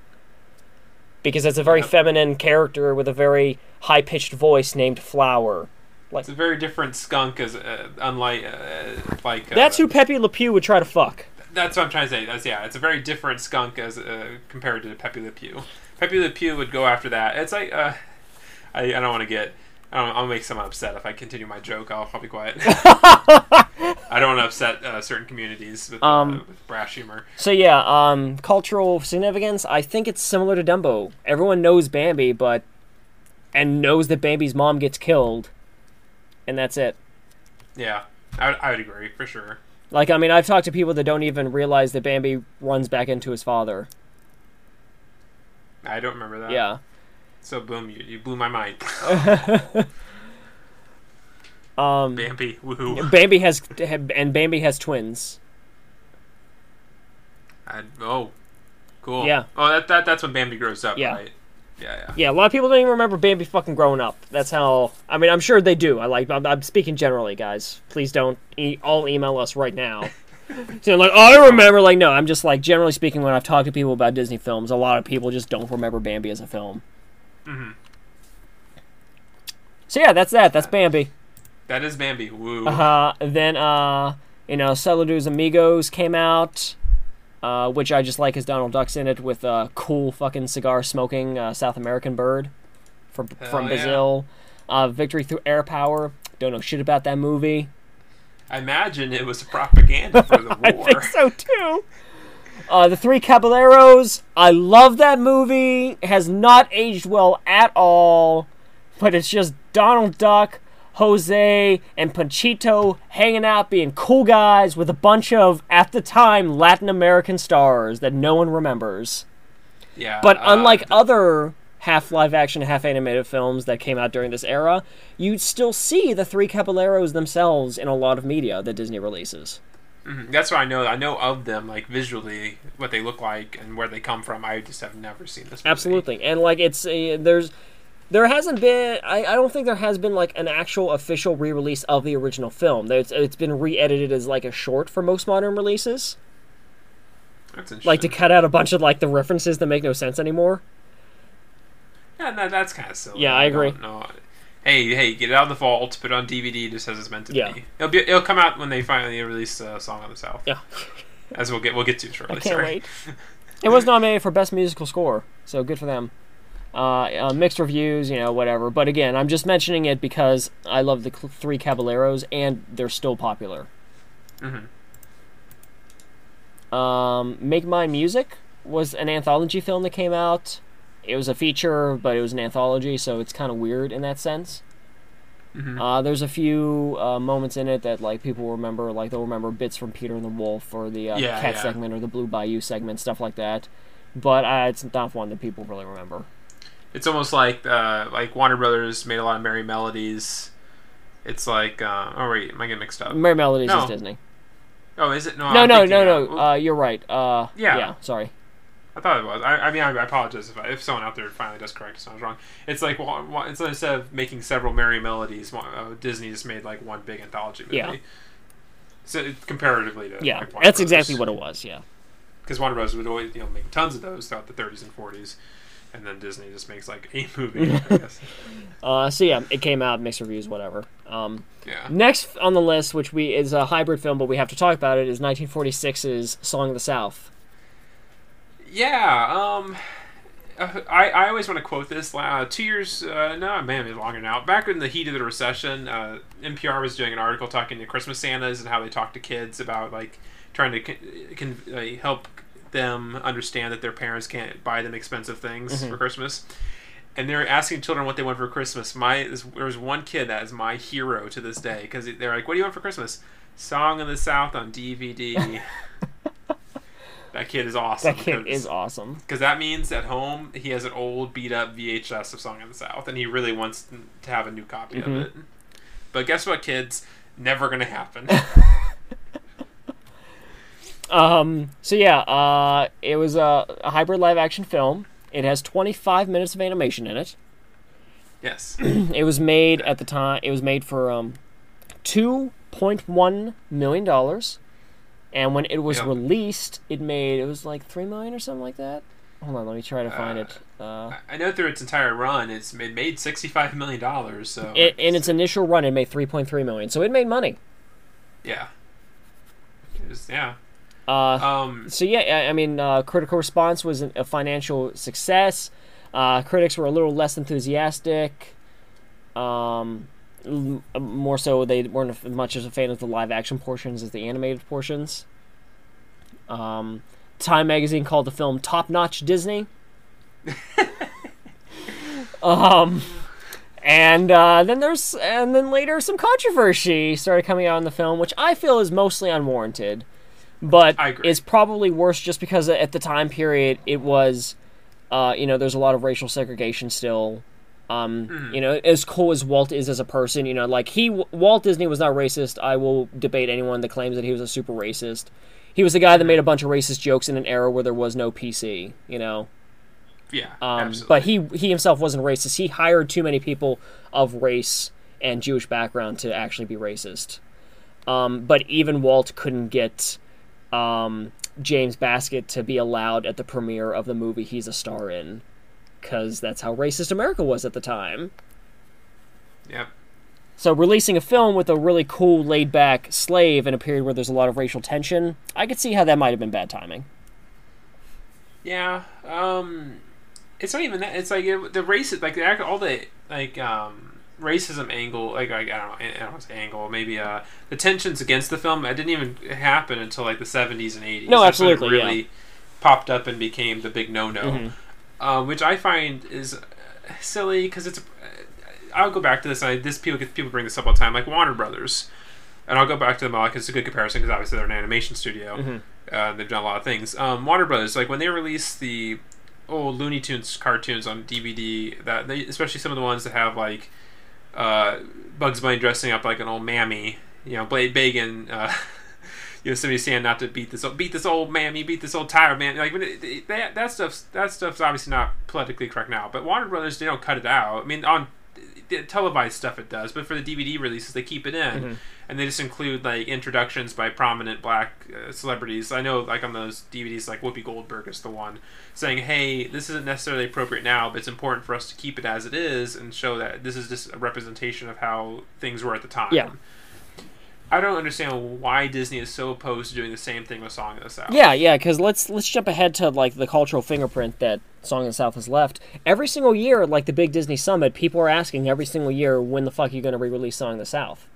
Because it's a very Yep. feminine character with a very high pitched voice named Flower. it's a very different skunk as uh, unlike uh, like. Uh, That's who Pepe Le Pew would try to fuck. That's what I'm trying to say. That's yeah. It's a very different skunk as uh, compared to Pepe Le Pew. Pepe Le Pew would go after that. It's like uh, I, I don't want to get. I don't, I'll make someone upset if I continue my joke. I'll, I'll be quiet. <laughs> <laughs> I don't want to upset uh, certain communities with, uh, Um, with brash humor. So yeah, um, cultural significance. I think it's similar to Dumbo. Everyone knows Bambi, but and knows that Bambi's mom gets killed, and that's it. Yeah, I would, I would agree for sure. Like, I mean, I've talked to people that don't even realize that Bambi runs back into his father. I don't remember that. Yeah. So boom, you, you blew my mind. <laughs> Um, Bambi, woohoo. Bambi has and Bambi has twins. I, oh, cool. Yeah. Oh, that, that that's when Bambi grows up, Yeah. right? Yeah, yeah. Yeah, a lot of people don't even remember Bambi fucking growing up. That's how. I mean, I'm sure they do. I like. I'm, I'm speaking generally, guys. Please don't e- all email us right now. <laughs> so like, oh, I remember. Like, no, I'm just like generally speaking. When I've talked to people about Disney films, a lot of people just don't remember Bambi as a film. Mhm. So yeah, that's that. That's Bambi. That is Bambi. Woo. Uh, then uh, you know, Saludos Amigos came out, uh, which I just like as Donald Duck's in it with a cool fucking cigar smoking uh, South American bird from from Hell yeah. Brazil. Uh, Victory through Air Power. Don't know shit about that movie. I imagine it was propaganda for the war. <laughs> I think so too. Uh, the Three Caballeros. I love that movie. It has not aged well at all, but it's just Donald Duck, Jose, and Panchito hanging out, being cool guys with a bunch of, at the time, Latin American stars that no one remembers. Yeah. But uh, unlike other half live action, half animated films that came out during this era, you'd still see the Three Caballeros themselves in a lot of media that Disney releases. Mhm, that's what I know. I know of them, like visually, what they look like and where they come from. I just have never seen this. Movie. Absolutely, and like it's uh, there's there hasn't been I, I don't think there has been like an actual official re-release of the original film. There's, it's been re-edited as like a short for most modern releases, That's interesting. like to cut out a bunch of like the references that make no sense anymore. yeah, that, that's kind of silly. Yeah, I agree. Hey, hey, get it out of the vault, put it on DVD just as it's meant to Yeah. be. It'll be. It'll come out when they finally release uh, "Song of the South," Yeah, <laughs> as we'll get we'll get to shortly. I can't sorry. wait. <laughs> It was nominated for best musical score, so good for them. Uh, uh, mixed reviews, you know, whatever. But again, I'm just mentioning it because I love the cl- Three Caballeros, and they're still popular. Mm-hmm. Um, Make Mine Music was an anthology film that came out. It was a feature, but it was an anthology, so it's kind of weird in that sense. Uh, there's a few uh, moments in it that like people remember, like they'll remember bits from Peter and the Wolf or the uh, Yeah, Cat yeah. segment or the Blue Bayou segment, stuff like that. But uh, it's not one that people really remember. It's almost like uh, like Warner Brothers made a lot of Merrie Melodies. It's like uh, oh wait, am I getting mixed up? Merrie Melodies No. is Disney. Oh, is it? No, No, I'm no, no, no. Uh, you're right. Uh, Yeah. yeah. Sorry. I thought it was. I, I mean, I, I apologize if, I, if someone out there finally does correct us. I was wrong. It's like well, it's instead of making several Merrie Melodies, uh, Disney just made like one big anthology movie. Yeah. So it, comparatively to Yeah, like, that's Brothers. exactly what it was. Yeah. because Warner Bros. would always you know make tons of those throughout the 30s and 40s, and then Disney just makes like a movie. I <laughs> guess. Uh, so yeah, it came out, mixed reviews, whatever. Um, Yeah. next on the list, which we is a hybrid film, but we have to talk about it, is 1946's "Song of the South." Yeah. Um. <sighs> I, I always want to quote this. Uh, two years, uh, no, man, maybe longer now. Back in the heat of the recession, uh, NPR was doing an article talking to Christmas Santas and how they talk to kids about like trying to con- con- uh, help them understand that their parents can't buy them expensive things for Christmas. And they're asking children what they want for Christmas. My this- there was one kid that is my hero to this day because they're like, "What do you want for Christmas?" Song of the South on DVD. <laughs> that kid is awesome. That kid because- is awesome. because that means at home he has an old beat up VHS of Song of the South, and he really wants to have a new copy Mhm. of it. But guess what, kids? Never gonna happen. <laughs> Um, so yeah, uh, it was a, a hybrid live action film. It has 25 minutes of animation in it. yes. <clears throat> It was made at the time. It was made for um, 2.1 million dollars, and when it was released, it made it was like three million or something like that. Hold on, let me try to find Uh, it. Uh, I know through its entire run, it's made, made sixty five million dollars. So it, in its initial run, it made 3.3 million, so it made money. yeah, was- yeah. Uh, Um, so yeah, I- I mean, uh, critical response was a financial success. Uh, critics were a little less enthusiastic. Um, more so, they weren't as much as a fan of the live action portions as the animated portions. Um, Time magazine called the film top notch Disney. <laughs> um, and uh, then there's and then later some controversy started coming out in the film, which I feel is mostly unwarranted but it's probably worse just because at the time period it was uh, you know there's a lot of racial segregation still um, Mm-hmm. you know as cool as walt is as a person you know like he walt disney was not racist. I will debate anyone that claims that he was a super racist. He was the guy that made a bunch of racist jokes in an era where there was no pc you know? Yeah, um, but he he himself wasn't racist. He hired too many people of race and jewish background to actually be racist. Um, but even walt couldn't get um, James Baskett to be allowed at the premiere of the movie he's a star in, because that's how racist America was at the time. Yep. So releasing a film with a really cool, laid-back slave in a period where there's a lot of racial tension, I could see how that might have been bad timing. Yeah. Um, it's not even that. It's like it, the race, like the all the like um racism angle. Like I, I don't know. I don't want to angle. Maybe uh the tensions against the film. It didn't even happen until like the seventies and eighties. No, That's when it absolutely, yeah. really popped up and became the big no no. Uh, which I find is uh, silly because it's. Uh, I'll go back to this. I, this people people bring this up all the time, like Warner Brothers, and I'll go back to them because it's a good comparison because obviously they're an animation studio. Mhm. Uh, they've done a lot of things. Um, Warner Brothers, like when they released the old Looney Tunes cartoons on DVD, that they, especially some of the ones that have like uh, Bugs Bunny dressing up like an old mammy, you know, Blade Bagan. Uh, <laughs> somebody saying not to beat this old, beat this old mammy, beat this old tired man. Like it, it- that that stuff's that stuff's obviously not politically correct now. But Warner Brothers they don't cut it out. I mean on the televised stuff it does, but for the DVD releases they keep it in, and they just include like introductions by prominent black uh, celebrities. I know like on those DVDs like Whoopi Goldberg is the one saying, "Hey, this isn't necessarily appropriate now, but it's important for us to keep it as it is and show that this is just a representation of how things were at the time." Yeah. I don't understand why Disney is so opposed to doing the same thing with Song of the South. Yeah, yeah, because let's let's jump ahead to like the cultural fingerprint that Song of the South has left. Every single year, like the big Disney Summit, people are asking every single year when the fuck are you going to re-release Song of the South.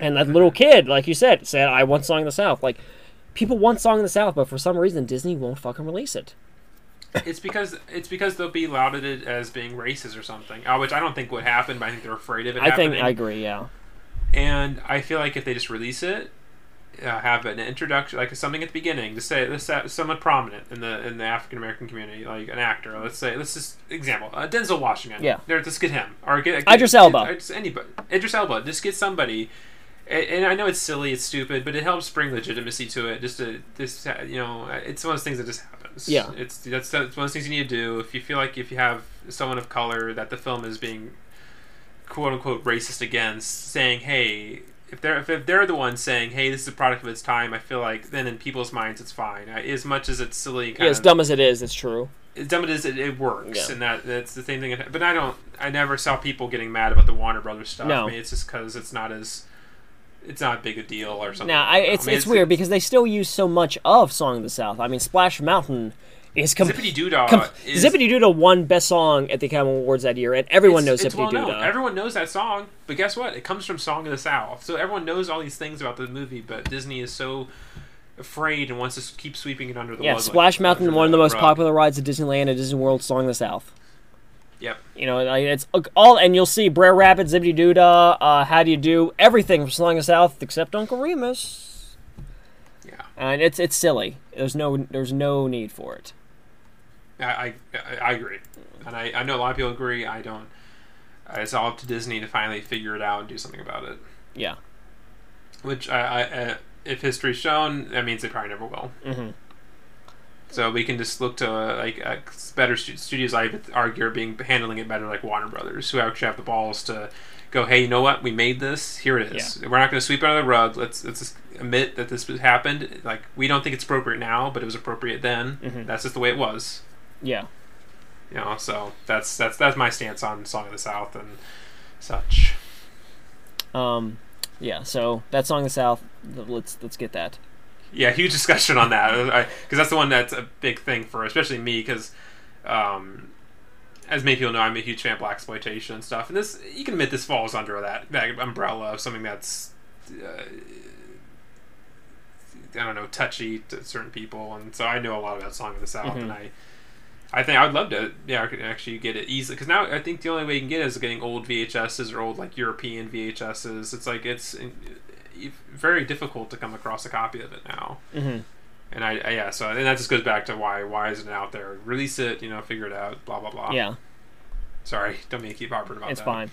And that little kid, like you said, said I want Song of the South. Like people want Song of the South, but for some reason Disney won't fucking release it. it's because it's because they'll be lauded as being racist or something, uh, which I don't think would happen. But I think they're afraid of it. I think. I agree. Yeah. And I feel like if they just release it, uh, have an introduction, like something at the beginning, to say this someone prominent in the in the African American community, like an actor. Let's say, let's just example uh, Denzel Washington. Yeah. there, just get him or get, get Idris Elba. Just anybody. Idris Elba. Just get somebody. And, and I know it's silly, it's stupid, but it helps bring legitimacy to it. Just to this, you know, it's one of those things that just happens. Yeah. it's that's, that's one of those things you need to do if you feel like if you have someone of color that the film is being quote unquote racist against, saying, "Hey, if they're if they're the ones saying, "Hey, this is a product of its time," I feel like then in people's minds it's fine. I, as much as it's silly, kind Yeah, as of, dumb as it is, it's true. as dumb as it is, it, it works, Yeah. and that that's the same thing. But I don't, I never saw people getting mad about the Warner Brothers stuff. No. I mean, it's just because it's not as, it's not a big a deal or something. Now, I, don't know. it's it's weird because they still use so much of "Song of the South." I mean, Splash Mountain is com- Zippity Doodah com- is Zippity Doodah won Best Song at the Academy Awards that year, and everyone knows it's Zippity well. Doodah. Everyone knows that song, but guess what? It comes from Song of the South, so everyone knows all these things about the movie. But Disney is so afraid and wants to keep sweeping it under the yeah, rug. like- Splash Mountain, one of the most rug. popular rides at Disneyland and Disney World, "Song of the South." Yep. You know, it's all, and you'll see Brer Rabbit, Zippity Doodah, uh, How Do You Do, everything from Song of the South except Uncle Remus. Yeah. And it's it's silly. There's no there's no need for it. I, I, I agree, and I, I know a lot of people agree. I don't. It's all up to Disney to finally figure it out and do something about it. Yeah. Which I, I uh, if history's shown, that means they probably never will. hmm So we can just look to uh, like uh, better stu- studios. I argue are being handling it better, like Warner Brothers, who actually have the balls to go, "Hey, you know what? We made this. Here it is. We're not going to sweep it under the rug. Let's let's admit that this happened. Like we don't think it's appropriate now, but it was appropriate then. Mhm. That's just the way it was. Yeah. You know. So that's that's that's my stance on Song of the South and such. Um, yeah. So that song, of "The South." Let's let's get that. Yeah, huge discussion on that because that's the one that's a big thing for especially me because, um, as many people know, I'm a huge fan of black exploitation and stuff, and this you can admit this falls under that that umbrella of something that's. Uh, I don't know, touchy to certain people, and so I know a lot about Song of the South, Mhm. and I, I think I would love to, yeah, I could actually get it easily because now I think the only way you can get it is getting old VHSs or old like European VHSs. It's like it's uh, very difficult to come across a copy of it now. hmm And I, I yeah, so and that just goes back to why why isn't it out there? Release it, you know, figure it out, blah blah blah. Yeah, Sorry, don't mean to keep harping about that. it's that. fine.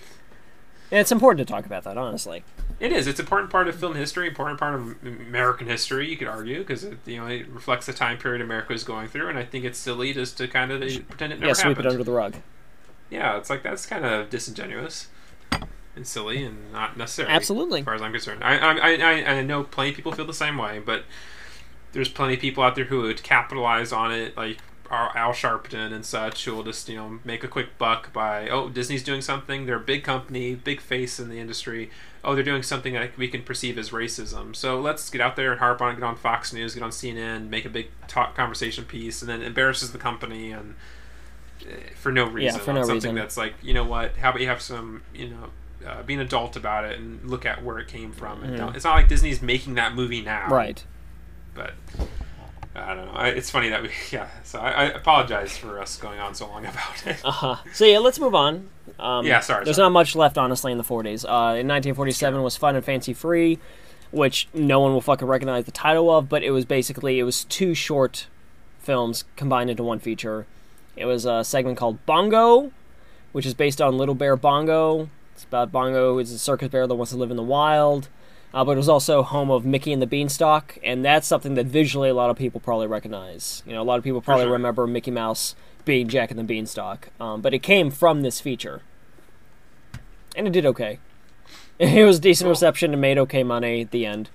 And it's important to talk about that, honestly. It is. It's an important part of film history, important part of American history. You could argue because it you know it reflects the time period America is going through, and I think it's silly just to kind of pretend it never yeah, sweep happened. it under the rug. Yeah, it's like that's kind of disingenuous and silly and not necessary. Absolutely. as far as I'm concerned. I I, I, I know plenty of people feel the same way, but there's plenty of people out there who would capitalize on it, like Al Sharpton and such, who will just you know make a quick buck by oh Disney's doing something. They're a big company, big face in the industry. Oh, they're doing something that we can perceive as racism. So let's get out there and harp on it. Get on Fox News, get on CNN, make a big talk conversation piece, and then embarrasses the company and eh, for no reason. yeah, for no something reason. that's like you know what? How about you have some you know uh, be an adult about it and look at where it came from. And don't, it's not like Disney's making that movie now, Right. But I don't know. I, it's funny that we <laughs> yeah. So I, I apologize for us going on so long <laughs> about it. Uh huh. So yeah, let's move on. Um, Yeah, sorry, There's sorry. not much left, honestly, in the 40s. Uh, in 1947 was Fun and Fancy Free, which no one will fucking recognize the title of, but it was basically it was two short films combined into one feature. It was a segment called Bongo, which is based on Little Bear Bongo. It's about Bongo, who's a circus bear that wants to live in the wild. Uh, but it was also home of Mickey and the Beanstalk, and that's something that visually a lot of people probably recognize. You know, a lot of people probably sure. remember Mickey Mouse being Jack and the Beanstalk, um, but it came from this feature, and it did okay. <laughs> It was decent Cool. reception and made okay money at the end.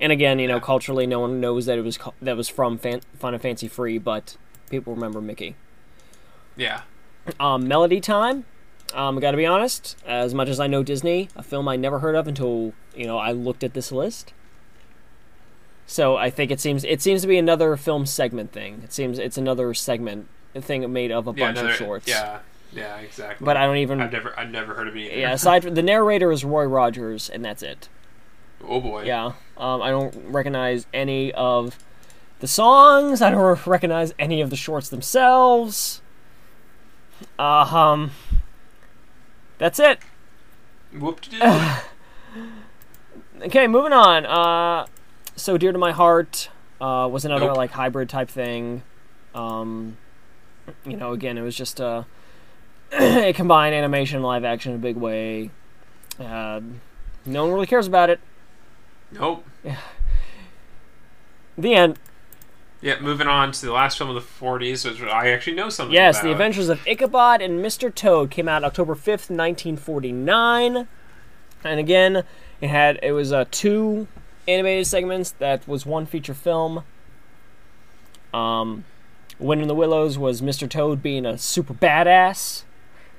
And again, you know, Yeah. culturally, no one knows that it was that was from fan- Fun and Fancy Free, but people remember Mickey. Yeah. Um, Melody Time. Um, I gotta be honest. As much as I know Disney, a film I never heard of until you know I looked at this list. So I think it seems it seems to be another film segment thing. It seems it's another segment thing made of a Yeah. bunch another- of shorts. Yeah. Yeah. Exactly. But I don't even. I've never I've never heard of it yeah. Aside from the narrator is Roy Rogers, and that's it. Oh boy. Yeah. Um, I don't recognize any of the songs. I don't <laughs> recognize any of the shorts themselves. Uh, um, that's it. Whoop <laughs> Okay, moving on. Uh, so dear to my heart uh, was another Nope. like hybrid type thing. Um, you know, again, it was just uh, <clears throat> a combined animation and live action in a big way. Uh, no one really cares about it. Nope. <sighs> The end. Yeah, moving on to the last film of the 40s, which I actually know something Yes, about. The Adventures of Ichabod and Mr. Toad came out October 5th, 1949. And again, it had it was uh, two animated segments that was one feature film. Um Wind in the Willows was Mr. Toad being a super badass.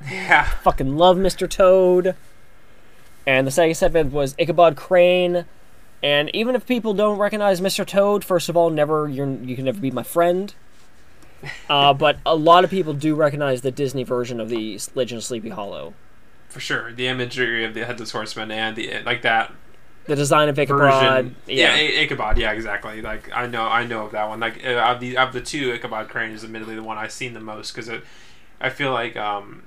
Yeah. Fucking love Mr. Toad. And the second segment was Ichabod Crane. And even if people don't recognize Mr. Toad, first of all, never you're, you can never be my friend. <laughs> Uh, but a lot of people do recognize the Disney version of the Legend of Sleepy Hollow. For sure. The imagery of the Headless Horseman and the like that The design of Ichabod. version. Yeah. I- Ichabod. Yeah, exactly. Like I know, I know of that one. Like uh, of the of the two, Ichabod Crane is admittedly the one I've seen the most because it. I feel like um,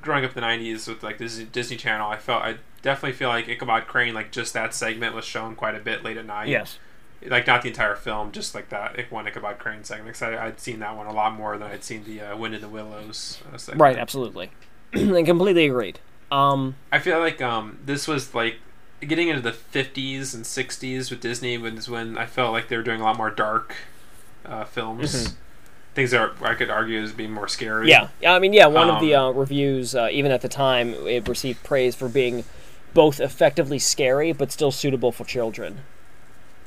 growing up in the '90s with like Disney, Disney Channel, I felt I definitely feel like Ichabod Crane, like just that segment was shown quite a bit late at night. Yes. Like not the entire film, just like that one Ichabod Crane segment. Because I'd seen that one a lot more than I'd seen the uh, Wind in the Willows uh, segment. Right, absolutely. <clears throat> and completely agreed. Um, I feel like um, this was like getting into the 50s and 60s with Disney was when I felt like they were doing a lot more dark uh, films. Things that are, I could argue as being more scary. yeah. I mean, yeah, one of the Um, uh, reviews, uh, even at the time, it received praise for being both effectively scary but still suitable for children.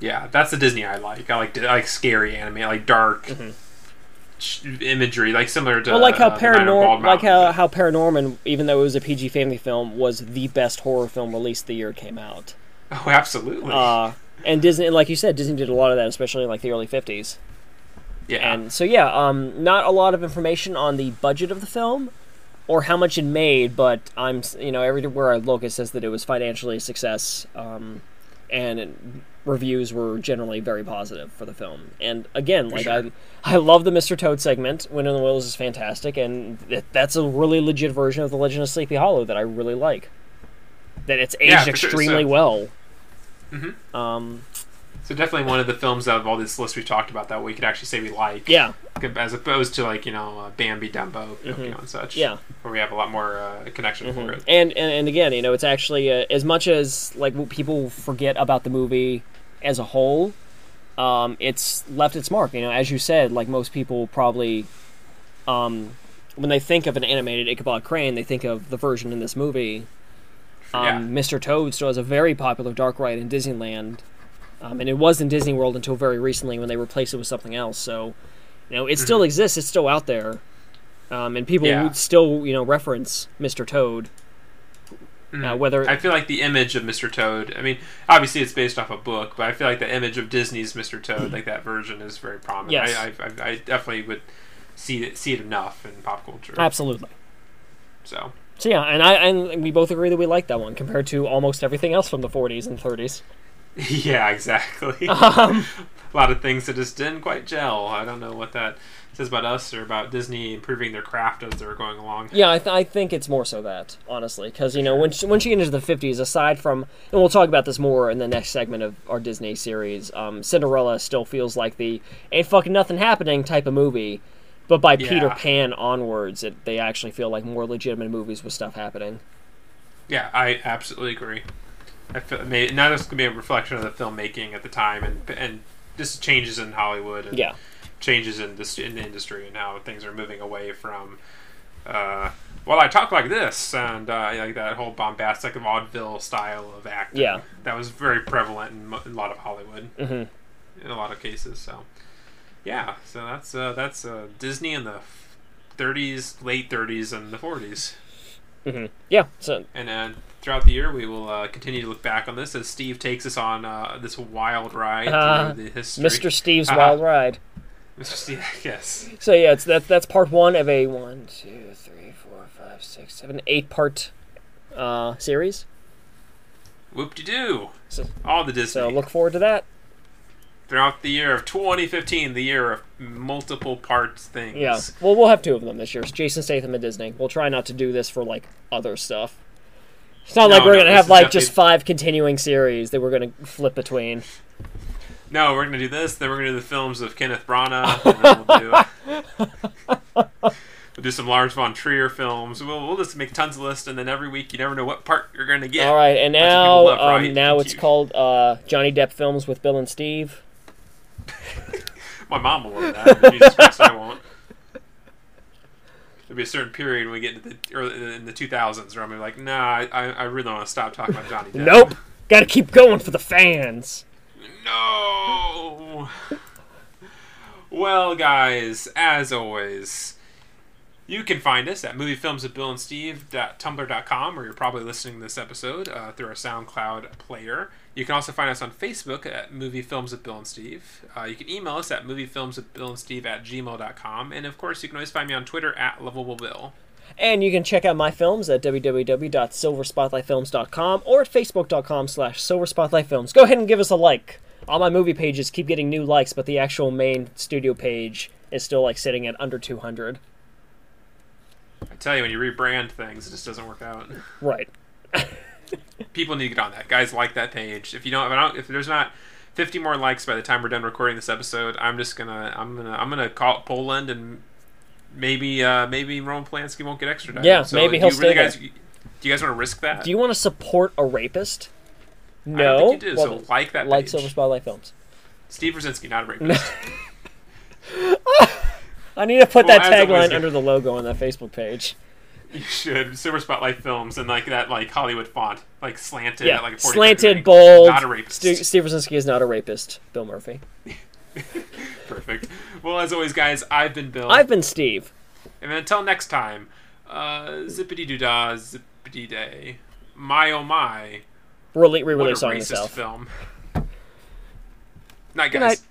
Yeah, that's the Disney I like. I like I like scary anime, I like dark sh- imagery, like similar to Mm-hmm. Well, like how uh, The Man of Bald Paranorm, like how, how Paranorman, even though it was a PG family film, was the best horror film released the year it came out. Oh, absolutely. Uh, and Disney, like you said, Disney did a lot of that, especially in like the early '50s. Yeah. And so, yeah, um, not a lot of information on the budget of the film or how much it made, but I'm, you know, everywhere I look, it says that it was financially a success, um, and it, reviews were generally very positive for the film. And again, like sure. I, I love the Mr. Toad segment. Wind in the Willows is fantastic, and th- that's a really legit version of the Legend of Sleepy Hollow that I really like. That it's aged Yeah, for sure, extremely so- well. Mhm. Um, so definitely one of the films out of all this list we talked about that we could actually say we like. yeah, As opposed to like you know uh, Bambi, Dumbo, Pinocchio, and such. Mm-hmm. yeah. Where we have a lot more uh, connection for it. and, and and again, you know, it's actually uh, as much as like people forget about the movie as a whole, um, it's left its mark. You know, as you said, like most people probably, um, when they think of an animated Ichabod Crane, they think of the version in this movie. Um, Yeah. Mr. Toad still has a very popular dark ride in Disneyland, um, and it was in Disney World until very recently when they replaced it with something else. So, you know, it still exists. It's still out there, um, and people Yeah. still you know reference Mr. Toad. Uh, whether I feel like the image of Mr. Toad. I mean, obviously it's based off a book, but I feel like the image of Disney's Mr. Toad, like that version, is very prominent. Yes. I, I, I, I definitely would see it, see it enough in pop culture. absolutely. So So yeah, and I and we both agree that we like that one compared to almost everything else from the 40s and 30s. <laughs> yeah, exactly. <laughs> Um, a lot of things that just didn't quite gel. I don't know what that says about us or about Disney improving their craft as they're going along. yeah, I, th- I think it's more so that honestly, because you know when she, when she gets into the 50s, aside from and we'll talk about this more in the next segment of our Disney series, um, Cinderella still feels like the ain't fucking nothing happening type of movie. But by Peter Pan onwards, it, they actually feel like more legitimate movies with stuff happening. Yeah, I absolutely agree. I feel may now this could be a reflection of the filmmaking at the time and and just changes in Hollywood and Yeah, changes in this in the industry and how things are moving away from. Uh, well, I talk like this, and uh, like that whole bombastic vaudeville style of acting. Yeah. that was very prevalent in, in a lot of Hollywood. Mhm. In a lot of cases, so yeah, so that's uh, that's uh, Disney in the 30s, late 30s, and the 40s. hmm yeah. So And then throughout the year, we will uh, continue to look back on this as Steve takes us on uh, this wild ride Uh, through the history. Mr. Steve's Uh-huh. Wild Ride. Mr. Steve, <laughs> yes. So yeah, it's that's that's part one of a one, two, three, four, five, six, seven, eight part uh, series. Whoop de doo. So, All the Disney. so look forward to that. throughout the year of 2015, the year of multiple parts things. Yeah. Well, we'll have two of them this year. It's Jason Statham and Disney. We'll try not to do this for like other stuff. It's not No, like we're no, gonna have like just five continuing series that we're gonna flip between. No, we're gonna do this. Then we're gonna do the films of Kenneth Branagh. and then we'll do, <laughs> we'll do some Lars von Trier films. We'll, we'll just make tons of lists, and then every week you never know what part you're gonna get. All right, and now love, um, right? now Thank it's you. called uh, Johnny Depp films with Bill and Steve. <laughs> My mom will love that. Jesus Christ, I won't. There'll be a certain period when we get into the early, in the 2000s where I'm like, nah, I, I really want to stop talking about Johnny Depp. Nope. Got to keep going for the fans. No. Well, guys, as always, you can find us at moviefilmswithbillandsteve.tumblr.com, where you're probably listening to this episode uh, through our SoundCloud player. You can also find us on Facebook at Movie Films with Bill and Steve. Uh, you can email us at moviefilmswithbillandsteve at gmail.com. And of course, you can always find me on Twitter at Lovable Bill. And you can check out my films at www.silverspotlightfilms.com or at facebook.com slash silverspotlightfilms. Go ahead and give us a like. All my movie pages keep getting new likes, but the actual main studio page is still like sitting at under 200. I tell you, when you rebrand things, it just doesn't work out. Right. <laughs> people need to get on that. Guys, like that page. If you don't, if, I don't, if there's not 50 more likes by the time we're done recording this episode, I'm just gonna, I'm gonna, I'm gonna call Poland and maybe, uh, maybe Roman Polanski won't get extradited. Yeah, so maybe he'll you really stay guys, Do you guys want to risk that? Do you want to support a rapist? I No. don't think you do. Well, so like that like page. Silver Spotlight Films. Steve Rudzinski, not a rapist. <laughs> I need to put Well, that tagline under the logo on that Facebook page. <laughs> you should Silver Spotlight Films and like that like Hollywood font, like slanted, Yeah, like slanted, bold. Not a rapist. Stu- Steve Rudzinski is not a rapist. Bill Murphy. <laughs> Perfect. Well, as always, guys, I've been Bill. I've been Steve. And until next time, uh, zippity doo dah, zippity day. My oh my. Rele- What a racist itself. film. Night, Good guys. night.